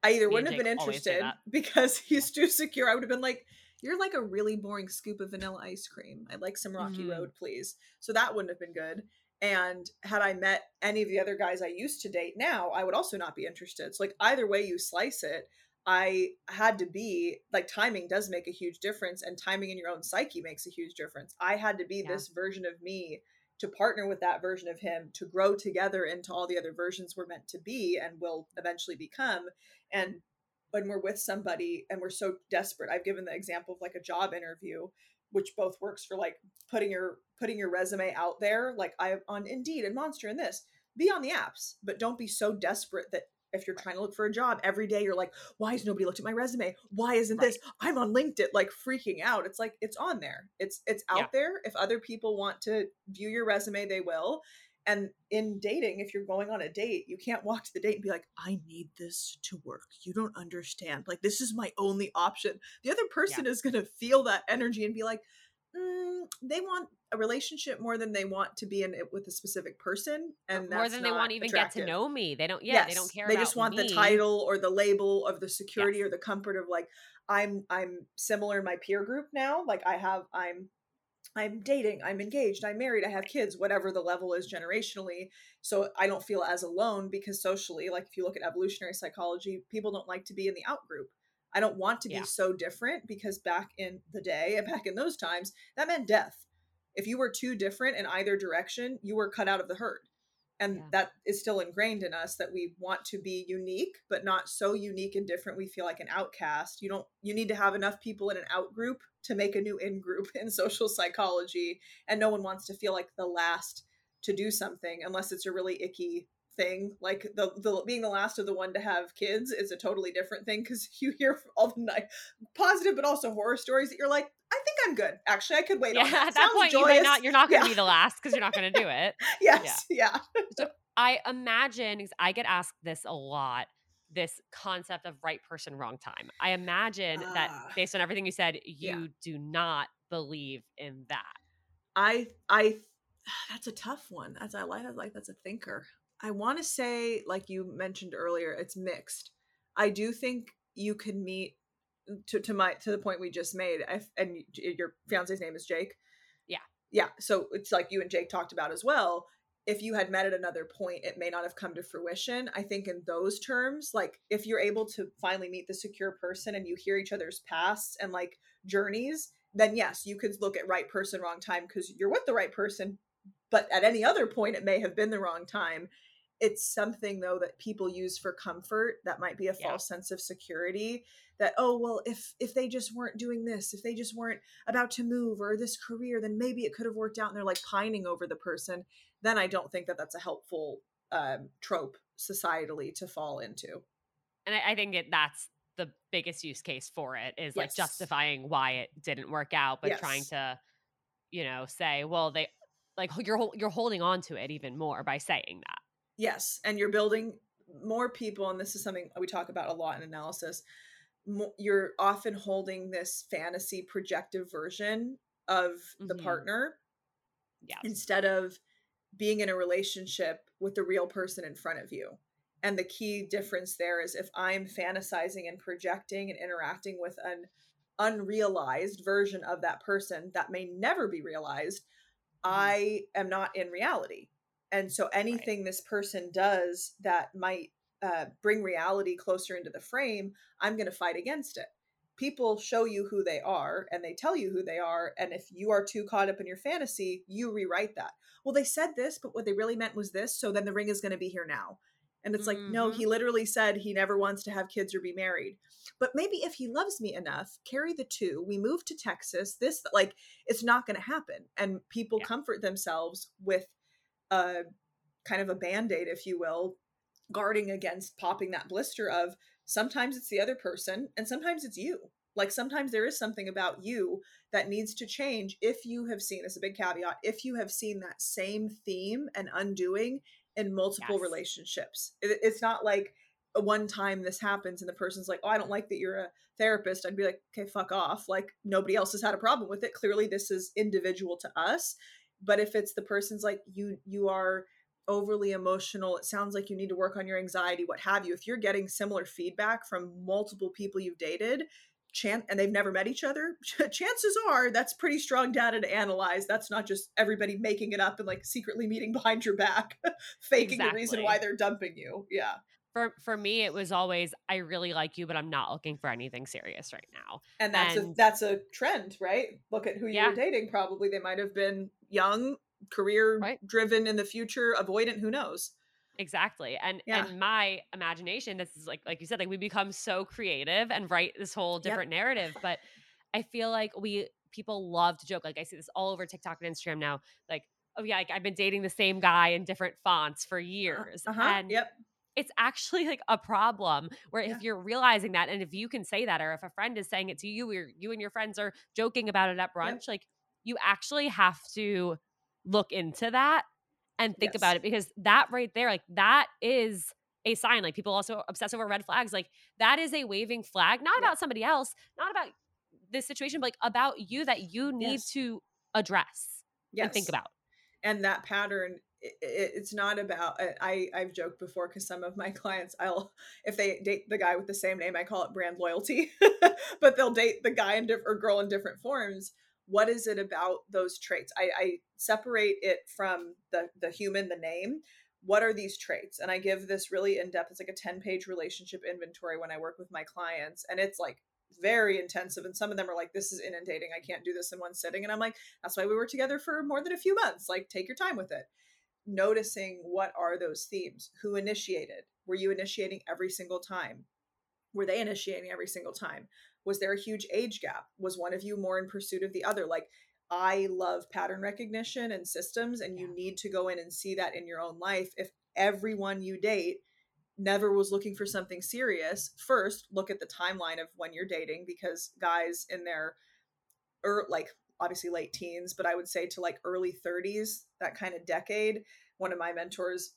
S2: i either Me wouldn't have been interested (laughs) because he's too secure i would have been like you're like a really boring scoop of vanilla ice cream. I'd like some Rocky mm-hmm. Road, please. So that wouldn't have been good. And had I met any of the other guys I used to date now, I would also not be interested. So, like, either way you slice it, I had to be like, timing does make a huge difference, and timing in your own psyche makes a huge difference. I had to be yeah. this version of me to partner with that version of him to grow together into all the other versions we're meant to be and will eventually become. And when we're with somebody and we're so desperate i've given the example of like a job interview which both works for like putting your putting your resume out there like i on indeed and monster and this be on the apps but don't be so desperate that if you're trying to look for a job every day you're like why has nobody looked at my resume? Why isn't right. this? I'm on linkedin like freaking out. It's like it's on there. It's it's out yeah. there. If other people want to view your resume they will and in dating, if you're going on a date, you can't walk to the date and be like, I need this to work. You don't understand. Like, this is my only option. The other person yeah. is going to feel that energy and be like, mm, they want a relationship more than they want to be in it with a specific person. And
S1: more than they want to even
S2: attractive.
S1: get to know me. They don't, yeah, yes, they don't care.
S2: They just want
S1: me.
S2: the title or the label of the security yes. or the comfort of like, I'm, I'm similar in my peer group now. Like, I have, I'm I'm dating, I'm engaged, I'm married, I have kids, whatever the level is generationally. So I don't feel as alone because socially, like if you look at evolutionary psychology, people don't like to be in the out group. I don't want to be yeah. so different because back in the day and (laughs) back in those times, that meant death. If you were too different in either direction, you were cut out of the herd and yeah. that is still ingrained in us that we want to be unique but not so unique and different. We feel like an outcast. You don't you need to have enough people in an out group to make a new in group (laughs) in social psychology and no one wants to feel like the last to do something unless it's a really icky thing. Like the, the being the last of the one to have kids is a totally different thing because (laughs) you hear all the night positive but also horror stories that you're like i think i'm good actually i could wait
S1: yeah,
S2: on that.
S1: at that point you might not. You're not going to
S2: Yeah.
S1: be the last because you're not going to do it (laughs)
S2: yes yeah,
S1: I imagine 'cause I get asked this a lot this concept of right person wrong time. I imagine that
S2: Ah.
S1: based on everything you said you
S2: Yeah.
S1: do not believe in that.
S2: i i (sighs) that's a tough one as i like I like that's a thinker i want to say like you mentioned earlier it's mixed i do think you can meet to, to my to the point we just made I, and your fiance's name is jake?
S1: Yeah.
S2: yeah so it's like you and jake talked about as well. If you had met at another point it may not have come to fruition. I think in those terms like if you're able to finally meet the secure person and you hear each other's pasts and like journeys then yes you could look at right person wrong time because you're with the right person but at any other point it may have been the wrong time it's something though that people use for comfort that might be a
S1: Yeah.
S2: false sense of security that oh well if if they just weren't doing this if they just weren't about to move or this career then maybe it could have worked out and they're like pining over the person then i don't think that that's a helpful um, trope societally to fall into
S1: And I, I think it, that's the biggest use case for it is like justifying why it didn't work out, but trying to, you know, say, well, they like you're you're holding on to it even more by saying that.
S2: Yes, and you're building more people, and this is something we talk about a lot in analysis. Mo- You're often holding this fantasy projective version of the
S1: Mhm.
S2: partner
S1: Yeah.
S2: instead of being in a relationship with the real person in front of you. And the key difference there is if I'm fantasizing and projecting and interacting with an unrealized version of that person that may never be realized, I am not in reality. And so anything this person does that might uh, bring reality closer into the frame, I'm going to fight against it. People show you who they are and they tell you who they are. And if you are too caught up in your fantasy, you rewrite that. Well, they said this, but what they really meant was this. So then the ring is going to be here now. And it's like, no,
S1: Mhm.
S2: he literally said he never wants to have kids or be married. But maybe if he loves me enough, carry the two, we move to Texas, this, like, it's not going to happen. And people
S1: Yeah.
S2: comfort themselves with a kind of a band aid, if you will, guarding against popping that blister of sometimes it's the other person and sometimes it's you. Like sometimes there is something about you that needs to change if you have seen this is a big caveat if you have seen that same theme and undoing in multiple
S1: Yes.
S2: relationships. It, it's not like one time this happens and the person's like, "Oh, I don't like that you're a therapist." I'd be like, "Okay, fuck off." Like nobody else has had a problem with it. Clearly this is individual to us. But if it's the person's like you you are overly emotional, it sounds like you need to work on your anxiety, what have you. If you're getting similar feedback from multiple people you've dated, chan- and they've never met each other, (laughs) chances are that's pretty strong data to analyze. That's not just everybody making it up and like secretly meeting behind your back, (laughs) faking the reason why they're dumping you. Yeah.
S1: For for me, it was always I really like you, but I'm not looking for anything serious right now.
S2: And that's a that's a trend, right? Look at who you
S1: Yeah.
S2: were dating. Probably they might have been young, career
S1: Right.
S2: driven in the future, avoidant, who knows?
S1: Exactly. And
S2: Yeah.
S1: and my imagination, this is like like you said, like we become so creative and write this whole
S2: Yep.
S1: different narrative. But I feel like we people love to joke. Like I see this all over TikTok and Instagram now. Like, oh yeah, like I've been dating the same guy in different fonts for years.
S2: Uh-huh.
S1: And
S2: Yep.
S1: It's actually like a problem where
S2: Yeah.
S1: if you're realizing that and if you can say that or if a friend is saying it to you or you and your friends are joking about it at brunch like you actually have to look into that and think about it because that right there like that is a sign like people also obsess over red flags like that is a waving flag not about somebody else not about this situation but like about you that you need
S2: Yes.
S1: to address
S2: Yes.
S1: and think about
S2: and that pattern i i- it's not about I- i i've joked before because some of my (laughs) clients i'll if they date the guy with the same name i call it brand loyalty (laughs) but they'll date the guy in diff- or girl in different forms. What is it about those traits? I i separate it from the the human the name. What are these traits? And i give this really in-depth it's like a 10 page relationship inventory when i work with my clients and it's like very intensive and some of them are like this is inundating i can't do this in one sitting and i'm like that's why we were together for more than a few months like take your time with it noticing what are those themes? Who initiated? Were you initiating every single time? Were they initiating every single time? Was there a huge age gap? Was one of you more in pursuit of the other? Like i love pattern recognition and systems and you need to go in and see that in your own life. If everyone you date never was looking for something serious first look at the timeline of when you're dating because guys in their or er, like obviously late teens but i would say to like early 30s that kind of decade one of my mentors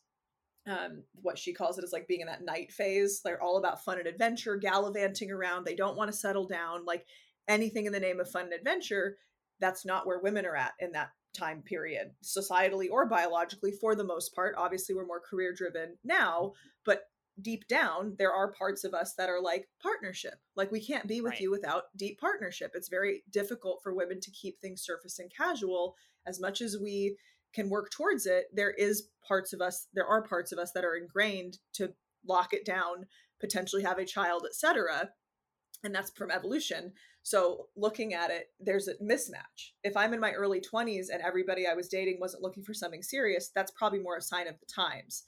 S2: um, what she calls it is like being in that night phase. They're all about fun and adventure, gallivanting around. They don't want to settle down. Like anything in the name of fun and adventure, that's not where women are at in that time period, societally or biologically, for the most part. Obviously, we're more career driven now, but deep down, there are parts of us that are like partnership. Like we can't be with right. you without deep partnership. It's very difficult for women to keep things surface and casual as much as we can work towards it. There is parts of us, there are parts of us that are ingrained to lock it down, potentially have a child, etc. And that's from evolution. So looking at it, there's a mismatch. If I'm in my early 20s and everybody I was dating wasn't looking for something serious, that's probably more a sign of the times.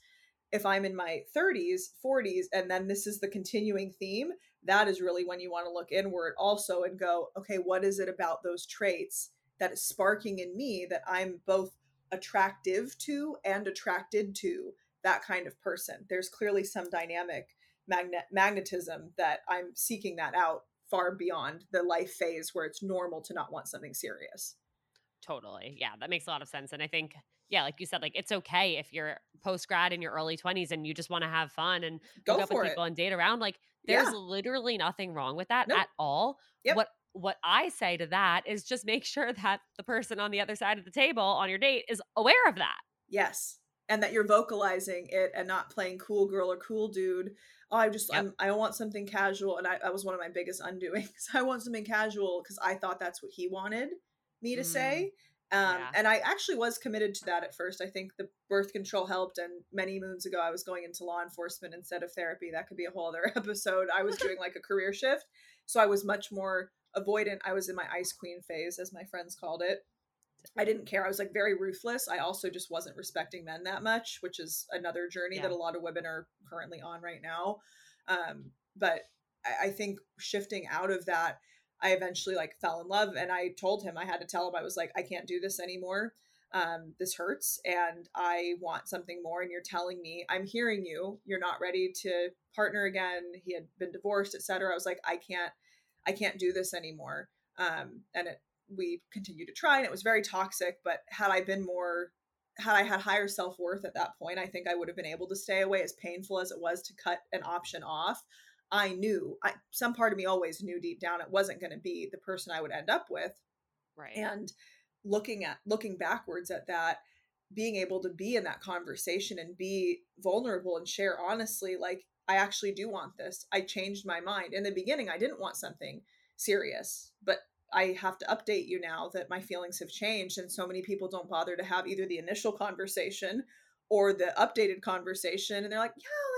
S2: If I'm in my 30s, 40s, and then this is the continuing theme, that is really when you want to look inward also and go, okay, what is it about those traits that is sparking in me that I'm both attractive to and attracted to that kind of person? There's clearly some dynamic magnet magnetism that I'm seeking that out far beyond the life phase where it's normal to not want something serious.
S1: Totally. Yeah, that makes a lot of sense. And I think, yeah, like you said, like it's okay if you're post grad in your early 20s and you just want to have fun and
S2: go
S1: up with people and date around. Like there's yeah. literally nothing wrong with that nope. at all.
S2: Yep.
S1: What what I say to that is just make sure that the person on the other side of the table on your date is aware of that.
S2: Yes. And that you're vocalizing it and not playing cool girl or cool dude oh, I just yep. i want something casual, and I, that was one of my biggest undoings. (laughs) I want something casual because I thought that's what he wanted me to mm. say. Um, yeah. And I actually was committed to that at first. I think the birth control helped, and many moons ago, I was going into law enforcement instead of therapy. That could be a whole other (laughs) episode. I was doing like a career shift, so I was much more avoidant. I was in my ice queen phase, as my friends called it. I didn't care. I was like very ruthless. I also just wasn't respecting men that much, which is another journey yeah. that a lot of women are currently on right now. Um, but I, I think shifting out of that, I eventually like fell in love and I told him, I had to tell him, I was like, I can't do this anymore. Um, this hurts and I want something more. And you're telling me, I'm hearing you, you're not ready to partner again. He had been divorced, etc. I was like, I can't, I can't do this anymore. Um, and it we continued to try and it was very toxic but had i been more had i had higher self-worth at that point i think i would have been able to stay away as painful as it was to cut an option off i knew I, some part of me always knew deep down it wasn't going to be the person i would end up with
S1: right
S2: and looking at looking backwards at that being able to be in that conversation and be vulnerable and share honestly like i actually do want this i changed my mind in the beginning i didn't want something serious but I have to update you now that my feelings have changed. And so many people don't bother to have either the initial conversation or the updated conversation. And they're like, yeah,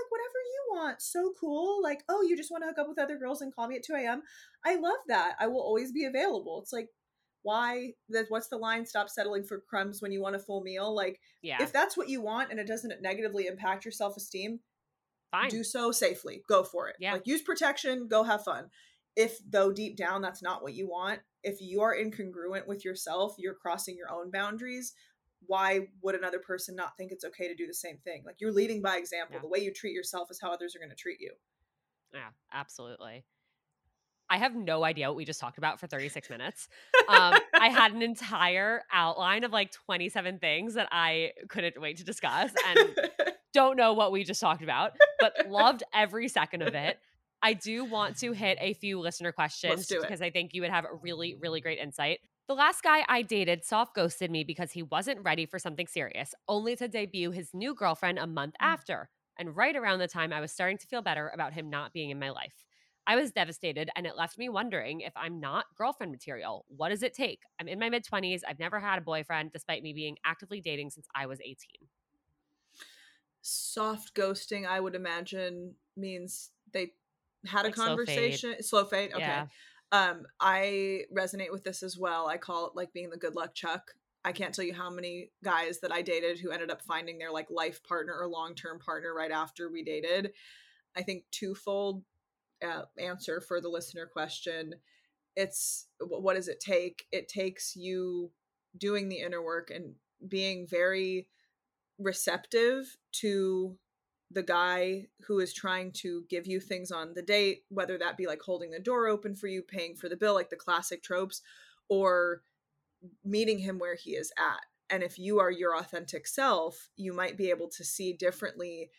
S2: like whatever you want. So cool. Like, oh, you just want to hook up with other girls and call me at 2 a.m. I love that. I will always be available. It's like, why that what's the line stop settling for crumbs when you want a full meal like
S1: yeah
S2: if that's what you want and it doesn't negatively impact your self-esteem
S1: fine
S2: do so safely go for it
S1: yeah
S2: like use protection go have fun if though deep down that's not what you want if you are incongruent with yourself you're crossing your own boundaries why would another person not think it's okay to do the same thing like you're leading by example yeah. the way you treat yourself is how others are going to treat you
S1: yeah absolutely I have no idea what we just talked about for 36 minutes. Um, (laughs) I had an entire outline of like 27 things that I couldn't wait to discuss and (laughs) don't know what we just talked about, but loved every second of it. I do want to hit a few listener questions because I think you would have a really, really great insight. The last guy I dated soft ghosted me because he wasn't ready for something serious, only to debut his new girlfriend a month mm. after, and right around the time I was starting to feel better about him not being in my life. I was devastated and it left me wondering if I'm not girlfriend material. What does it take? I'm in my mid 20s. I've never had a boyfriend despite me being actively dating since I was 18.
S2: Soft ghosting, I would imagine, means they had like a conversation. Slow fade. Slow fade. Okay. Yeah. Um, I resonate with this as well. I call it like being the good luck Chuck. I can't tell you how many guys that I dated who ended up finding their like life partner or long term partner right after we dated. I think twofold uh, answer for the listener question. It's what does it take? It takes you doing the inner work and being very receptive to the guy who is trying to give you things on the date, whether that be like holding the door open for you, paying for the bill, like the classic tropes, or meeting him where he is at. And if you are your authentic self, you might be able to see differently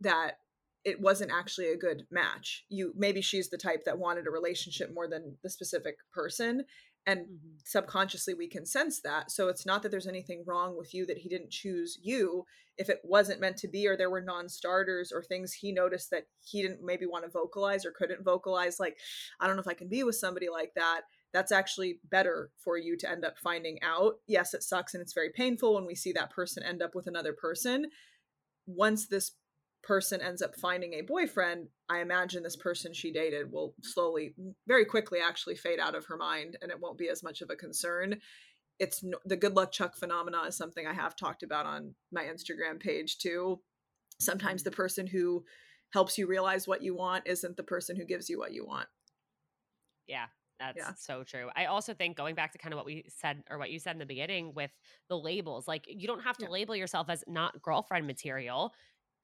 S2: that it wasn't actually a good match. You maybe she's the type that wanted a relationship more than the specific person and mm-hmm. subconsciously we can sense that. So it's not that there's anything wrong with you that he didn't choose you if it wasn't meant to be or there were non-starters or things he noticed that he didn't maybe want to vocalize or couldn't vocalize like I don't know if I can be with somebody like that. That's actually better for you to end up finding out. Yes, it sucks and it's very painful when we see that person end up with another person. Once this person ends up finding a boyfriend, I imagine this person she dated will slowly, very quickly, actually fade out of her mind, and it won't be as much of a concern. It's no, the good luck Chuck phenomena is something I have talked about on my Instagram page too. Sometimes the person who helps you realize what you want isn't the person who gives you what you want.
S1: Yeah, that's yeah. so true. I also think going back to kind of what we said or what you said in the beginning with the labels, like you don't have to yeah. label yourself as not girlfriend material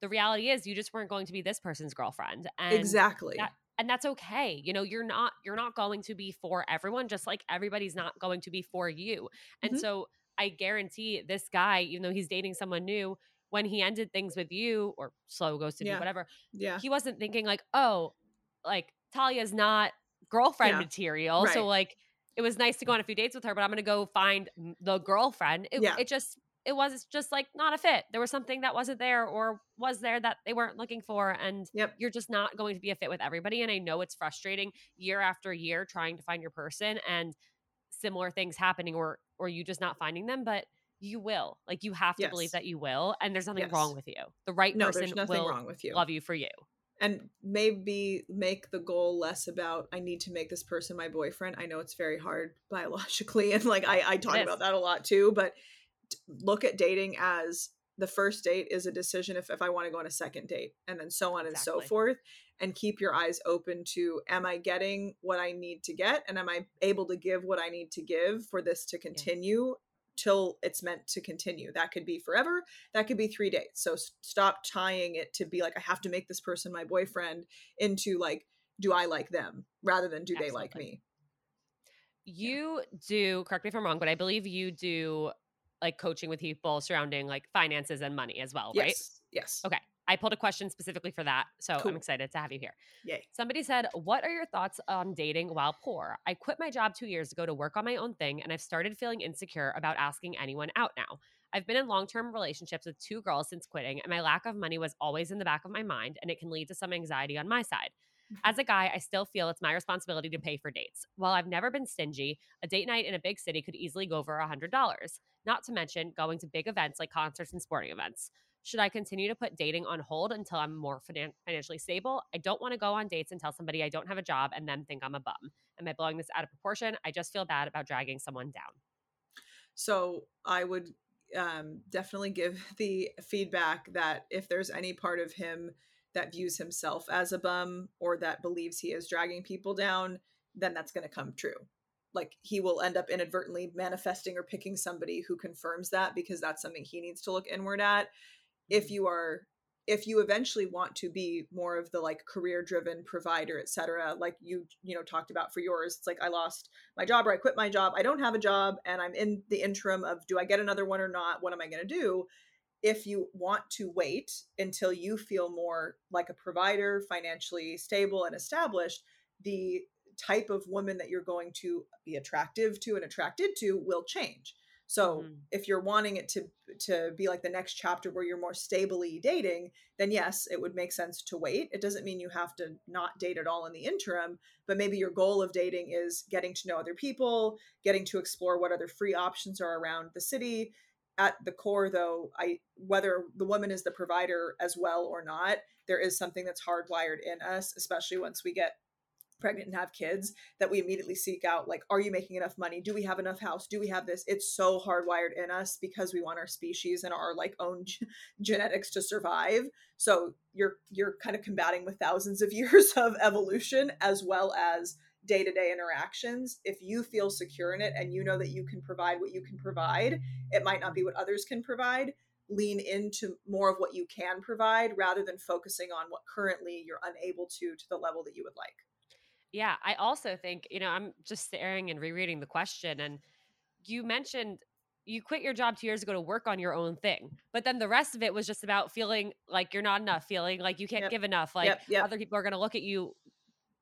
S1: the reality is you just weren't going to be this person's girlfriend and
S2: exactly
S1: that, and that's okay you know you're not you're not going to be for everyone just like everybody's not going to be for you and mm-hmm. so i guarantee this guy even though he's dating someone new when he ended things with you or slow ghosted yeah. you whatever
S2: yeah
S1: he wasn't thinking like oh like talia's not girlfriend yeah. material right. so like it was nice to go on a few dates with her but i'm gonna go find the girlfriend it, yeah. it just it was just like not a fit. There was something that wasn't there or was there that they weren't looking for. And
S2: yep.
S1: you're just not going to be a fit with everybody. And I know it's frustrating year after year trying to find your person and similar things happening or or you just not finding them, but you will. Like you have to yes. believe that you will. And there's nothing yes. wrong with you. The right
S2: no,
S1: person will
S2: wrong with you.
S1: love you for you.
S2: And maybe make the goal less about I need to make this person my boyfriend. I know it's very hard biologically and like I, I talk about that a lot too, but look at dating as the first date is a decision if, if I want to go on a second date and then so on exactly. and so forth. And keep your eyes open to am I getting what I need to get? And am I able to give what I need to give for this to continue till it's meant to continue? That could be forever. That could be three dates. So stop tying it to be like, I have to make this person my boyfriend into like, do I like them rather than do Absolutely. they like me?
S1: You do, correct me if I'm wrong, but I believe you do like coaching with people surrounding like finances and money as well,
S2: yes.
S1: right?
S2: Yes.
S1: Okay. I pulled a question specifically for that. So cool. I'm excited to have you here.
S2: Yay.
S1: Somebody said, What are your thoughts on dating while poor? I quit my job two years ago to work on my own thing, and I've started feeling insecure about asking anyone out now. I've been in long term relationships with two girls since quitting, and my lack of money was always in the back of my mind, and it can lead to some anxiety on my side. As a guy, I still feel it's my responsibility to pay for dates. While I've never been stingy, a date night in a big city could easily go for $100, not to mention going to big events like concerts and sporting events. Should I continue to put dating on hold until I'm more finan- financially stable? I don't want to go on dates and tell somebody I don't have a job and then think I'm a bum. Am I blowing this out of proportion? I just feel bad about dragging someone down.
S2: So I would um, definitely give (laughs) the feedback that if there's any part of him that views himself as a bum or that believes he is dragging people down, then that's going to come true. Like he will end up inadvertently manifesting or picking somebody who confirms that because that's something he needs to look inward at. If mm-hmm. you are if you eventually want to be more of the like career driven provider etc like you you know talked about for yours it's like i lost my job or i quit my job i don't have a job and i'm in the interim of do i get another one or not what am i going to do if you want to wait until you feel more like a provider, financially stable and established, the type of woman that you're going to be attractive to and attracted to will change. So mm-hmm. if you're wanting it to to be like the next chapter where you're more stably dating, then yes, it would make sense to wait. It doesn't mean you have to not date at all in the interim, but maybe your goal of dating is getting to know other people, getting to explore what other free options are around the city, at the core though i whether the woman is the provider as well or not there is something that's hardwired in us especially once we get pregnant and have kids that we immediately seek out like are you making enough money? Do we have enough house? Do we have this? It's so hardwired in us because we want our species and our like own g- (laughs) genetics to survive. So you're you're kind of combating with thousands of (laughs) years of evolution as well as day to day interactions, if you feel secure in it and you know that you can provide what you can provide, it might not be what others can provide, lean into more of what you can provide rather than focusing on what currently you're unable to to the level that you would like.
S1: Yeah, I also think, you know, I'm just staring and rereading the question and you mentioned you quit your job two years ago to work on your own thing. But then the rest of it was just about feeling like you're not enough, feeling like you can't
S2: Yep.
S1: give enough, like
S2: Yep, yep.
S1: other people are going to look at you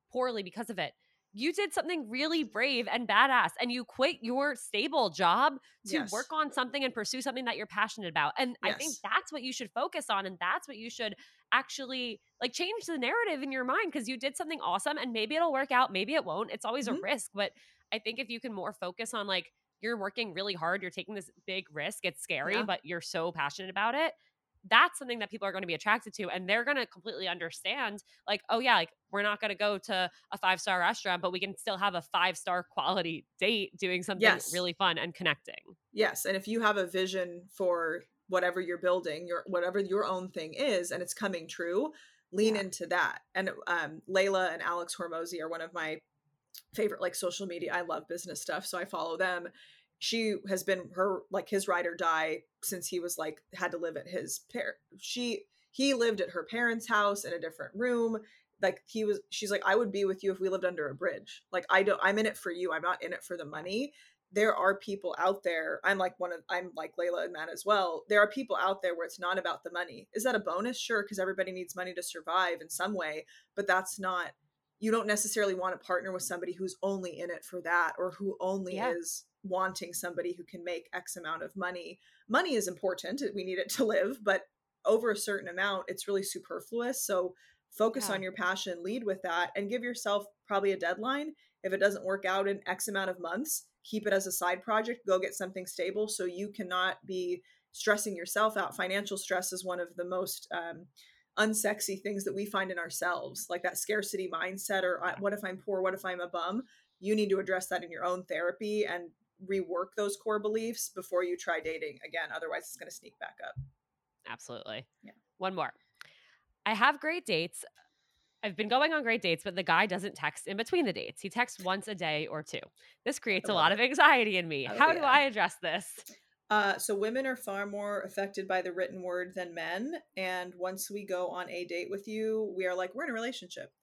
S1: poorly because of it. You did something really brave and badass, and you quit your stable job to
S2: Yes.
S1: work on something and pursue something that you're passionate about. And I think that's what you should focus on. And that's what you should actually like change the narrative in your mind because you did something awesome and maybe it'll work out, maybe it won't. It's always
S2: Mhm.
S1: a risk. But I think if you can more focus on like, you're working really hard, you're taking this big risk, it's scary,
S2: Yeah.
S1: but you're so passionate about it. That's something that people are going to be attracted to, and they're going to completely understand. Like, oh yeah, like we're not going to go to a five star restaurant, but we can still have a five star quality date, doing something
S2: Yes.
S1: really fun and connecting.
S2: Yes, and if you have a vision for whatever you're building, your whatever your own thing is, and it's coming true, lean
S1: Yeah.
S2: into that. And um, Leila and Alex Hormozi are one of my favorite like social media. I love business stuff, so I follow them. She has been her like his ride or die since he was like had to live at his par. She he lived at her parents' house in a different room. Like he was, she's like, I would be with you if we lived under a bridge. Like I don't, I'm in it for you. I'm not in it for the money there are people out there i'm like one of i'm like leila and matt as well there are people out there where it's not about the money is that a bonus sure because everybody needs money to survive in some way but that's not you don't necessarily want to partner with somebody who's only in it for that or who only
S1: Yeah.
S2: is wanting somebody who can make x amount of money. Money is important we need it to live but over a certain amount it's really superfluous so focus
S1: Yeah.
S2: on your passion lead with that and give yourself probably a deadline. If it doesn't work out in x amount of months keep it as a side project go get something stable so you cannot be stressing yourself out. Financial stress is one of the most um, unsexy things that we find in ourselves like that scarcity mindset or what if i'm poor? What if i'm a bum? You need to address that in your own therapy and rework those core beliefs before you try dating again otherwise it's going to sneak back up
S1: Absolutely.
S2: Yeah.
S1: One more. I have great dates. I've been going on great dates, but the guy doesn't text in between the dates. He texts once a day or two. This creates a lot
S2: it.
S1: of anxiety in me.
S2: Oh,
S1: How do. I address this?
S2: Uh, so women are far more affected by the written word than men. And once we go on a date with you, we are like, we're in a relationship.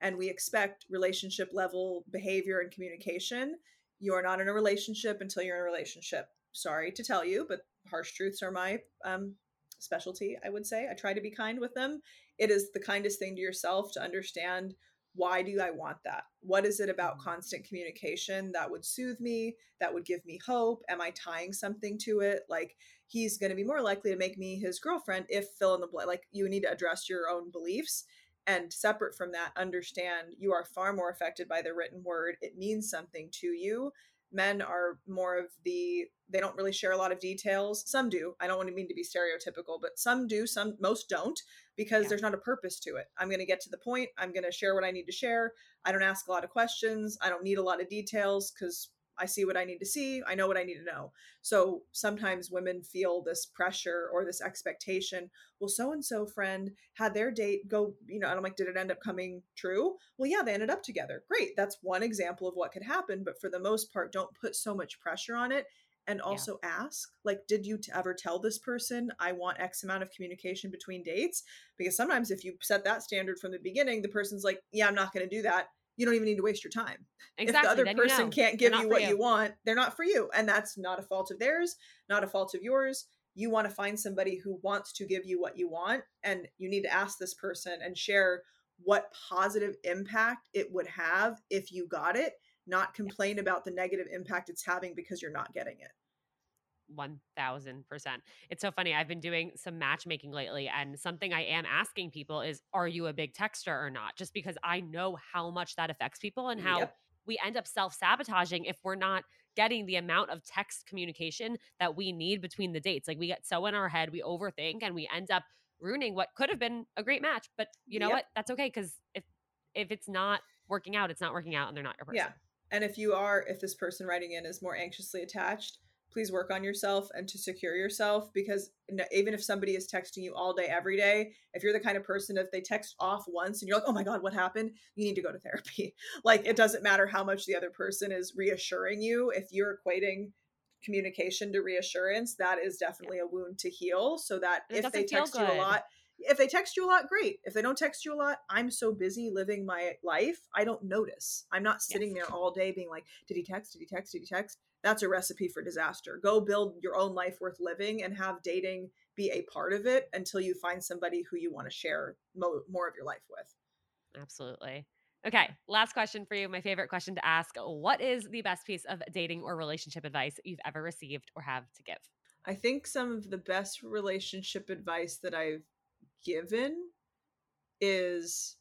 S2: And we expect relationship level behavior and communication. You are not in a relationship until you're in a relationship. Sorry to tell you, but harsh truths are my um, specialty, I would say. I try to be kind with them. It is the kindest thing to yourself to understand why do I want that? What is it about constant communication that would soothe me, that would give me hope? Am I tying something to it? Like he's going to be more likely to make me his girlfriend if fill in the blank. Like you need to address your own beliefs and separate from that, understand you are far more affected by the written word. It means something to you. Men are more of the they don't really share a lot of details. Some do. I don't want to mean to be stereotypical, but some do, some most don't because
S1: Yeah.
S2: there's not a purpose to it. I'm going to get to the point. I'm going to share what I need to share. I don't ask a lot of questions. I don't need a lot of details cuz I see what I need to see. I know what I need to know. So sometimes women feel this pressure or this expectation. Well, so and so friend had their date go, you know, and I'm like, did it end up coming true? Well, yeah, they ended up together. Great. That's one example of what could happen. But for the most part, don't put so much pressure on it. And also ask, like, did you t- ever tell this person I want X amount of communication between dates? Because sometimes if you set that standard from the beginning, the person's like, yeah, I'm not going to do that. You don't even need to waste your time
S1: Exactly.
S2: if the other
S1: then you
S2: person
S1: know.
S2: can't give you what you. want they're not for you and that's not a fault of theirs not a fault of yours you want to find somebody who wants to give you what you want and you need to ask this person and share what positive impact it would have if you got it not complain about the negative impact it's having because you're not getting it
S1: 1000%. It's so funny. I've been doing some matchmaking lately, and something I am asking people is Are you a big texter or not? Just because I know how much that affects people and how
S2: Yep.
S1: we end up self sabotaging if we're not getting the amount of text communication that we need between the dates. Like we get so in our head, we overthink, and we end up ruining what could have been a great match. But you know
S2: Yep.
S1: what? That's okay because if if it's not working out, it's not working out, and they're not your person.
S2: Yeah. And if you are, if this person writing in is more anxiously attached, please work on yourself and to secure yourself because even if somebody is texting you all day, every day, if you're the kind of person, if they text off once and you're like, oh my God, what happened? You need to go to (laughs) therapy. like it doesn't matter how much the other person is reassuring you. If you're equating communication to reassurance, that is definitely a wound to heal. So that
S1: it
S2: if they text you a lot, if they text you a lot, great. If they don't text you a lot, I'm so busy living my life, I don't notice. I'm not sitting
S1: Yes.
S2: there all day being like, did he text? Did he text? Did he text? That's a recipe for disaster. Go build your own life worth living and have dating be a part of it until you find somebody who you want to share mo- more of your life with.
S1: Absolutely. Okay, last question for you. My favorite question to ask. What is the best piece of dating or relationship advice you've ever received or have to give?
S2: I think some of the best relationship advice that I've given is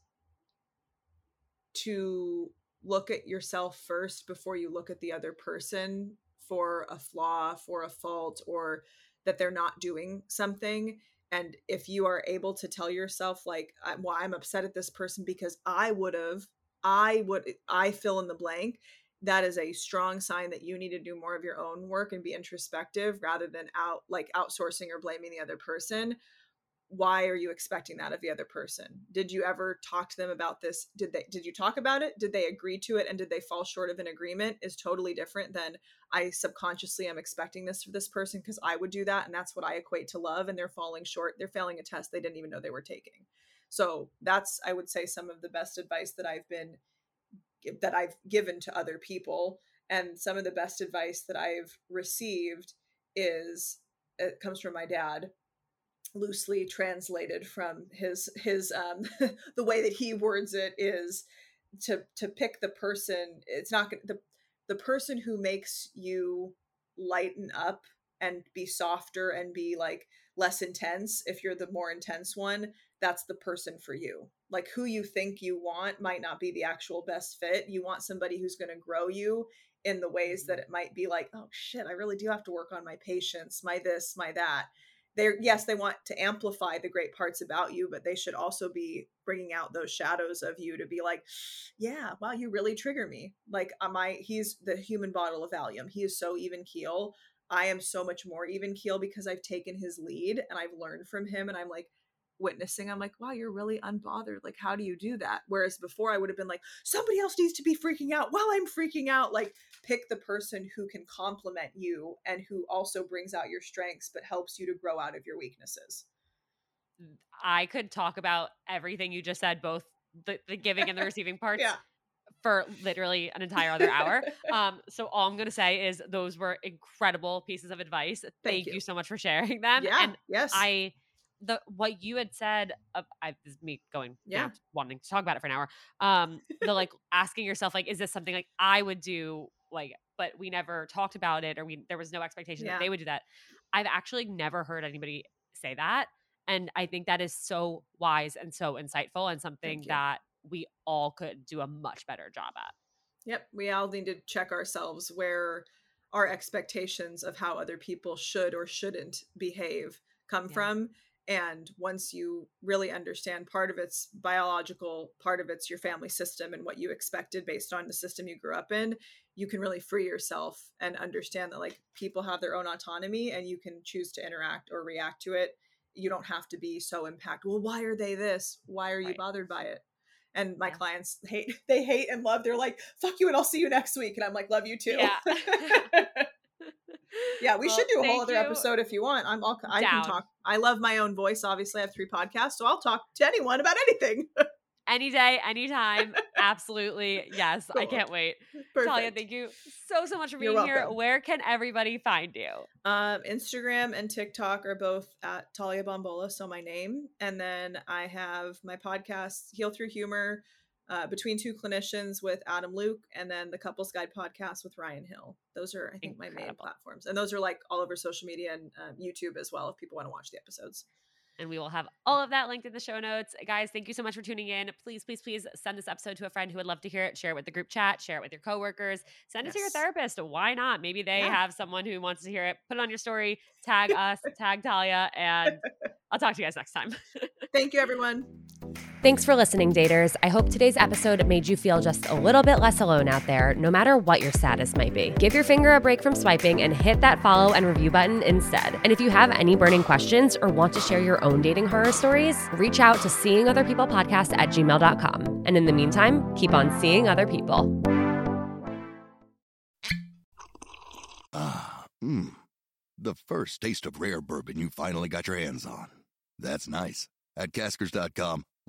S2: to look at yourself first before you look at the other person for a flaw, for a fault, or that they're not doing something. And if you are able to tell yourself, like, well, I'm upset at this person because I would have, I would, I fill in the blank, that is a strong sign that you need to do more of your own work and be introspective rather than out, like, outsourcing or blaming the other person why are you expecting that of the other person? Did you ever talk to them about this? Did they did you talk about it? Did they agree to it? And did they fall short of an agreement is totally different than i subconsciously am expecting this for this person because i would do that and that's what i equate to love and they're falling short. They're failing a test they didn't even know they were taking. So that's i would say some of the best advice that i've been that i've given to other people. And some of the best advice that i've received is it comes from my dad loosely translated from his his um (laughs) the way that he words it is to to pick the person it's not gonna the the person who makes you lighten up and be softer and be like less intense if you're the more intense one that's the person for you. Like who you think you want might not be the actual best fit. You want somebody who's going to grow you in the ways that it might be like oh shit i really do have to work on my patience my this my that they're yes they want to amplify the great parts about you but they should also be bringing out those shadows of you to be like yeah wow you really trigger me. Like uh, am i he's the human bottle of valium. He is so even keel. I am so much more even keel because i've taken his lead and i've learned from him and i'm like witnessing i'm like wow you're really unbothered like how do you do that whereas before i would have been like somebody else needs to be freaking out while i'm freaking out like pick the person who can complement you and who also brings out your strengths but helps you to grow out of your weaknesses
S1: I could talk about everything you just said, both the, the giving and the (laughs) receiving parts.
S2: yeah
S1: For literally an entire other hour. (laughs) Um, so all I'm gonna say is those were incredible pieces of advice. Thank, you.
S2: you.
S1: so much for sharing (laughs) them.
S2: yeah
S1: And
S2: yes
S1: I the what you had said of I this is me going
S2: Yeah.
S1: wanting to talk about it for an hour um the like asking yourself like is this something like I would do like but we never talked about it or we there was no expectation
S2: Yeah.
S1: that they would do that I've actually never heard anybody say that and I think that is so wise and so insightful and something that we all could do a much better job at
S2: Yep, we all need to check ourselves where our expectations of how other people should or shouldn't behave come
S1: Yeah.
S2: from. And once you really understand part of it's biological, part of it's your family system and what you expected based on the system you grew up in, you can really free yourself and understand that like people have their own autonomy and you can choose to interact or react to it. You don't have to be so impacted. Well, why are they this? Why are you
S1: Right.
S2: bothered by it? and my
S1: Yeah.
S2: clients hate (laughs) they hate and love they're like fuck you and i'll see you next week and i'm like love you too
S1: Yeah. (laughs) (laughs)
S2: yeah we
S1: Well,
S2: should do a whole other
S1: you.
S2: episode if you want i'm all i
S1: Down.
S2: can talk i love my own voice obviously i have three podcasts so i'll talk to anyone about anything
S1: any day anytime (laughs) absolutely yes I can't wait
S2: Perfect.
S1: Talia, thank you so so much for being here. Where can everybody find you?
S2: Um, Instagram and TikTok are both at Talia Bombola, so my name. And then I have my podcast, Heal Through Humor, uh, between two clinicians with Adam Luke, and then the Couples Guide podcast with Ryan Hill. Those are, I think, my main platforms, and those are like all over social media and um, YouTube as well. If people want to watch the episodes.
S1: And we will have all of that linked in the show notes. Guys, thank you so much for tuning in. Please, please, please send this episode to a friend who would love to hear it. Share it with the group chat, share it with your coworkers, send it to your therapist. Why not? Maybe they
S2: Yeah.
S1: have someone who wants to hear it. Put it on your story, tag us, (laughs) tag Talia, and (laughs) I'll talk to you guys next time. (laughs)
S2: Thank you, everyone.
S1: Thanks for listening, daters. I hope today's episode made you feel just a little bit less alone out there, no matter what your status might be. Give your finger a break from swiping and hit that follow and review button instead. And if you have any burning questions or want to share your own dating horror stories, reach out to seeing other people podcast at gmail.com. And in the meantime, keep on seeing other people.
S5: Ah, mmm. The first taste of rare bourbon you finally got your hands on. That's nice. At Caskers.com,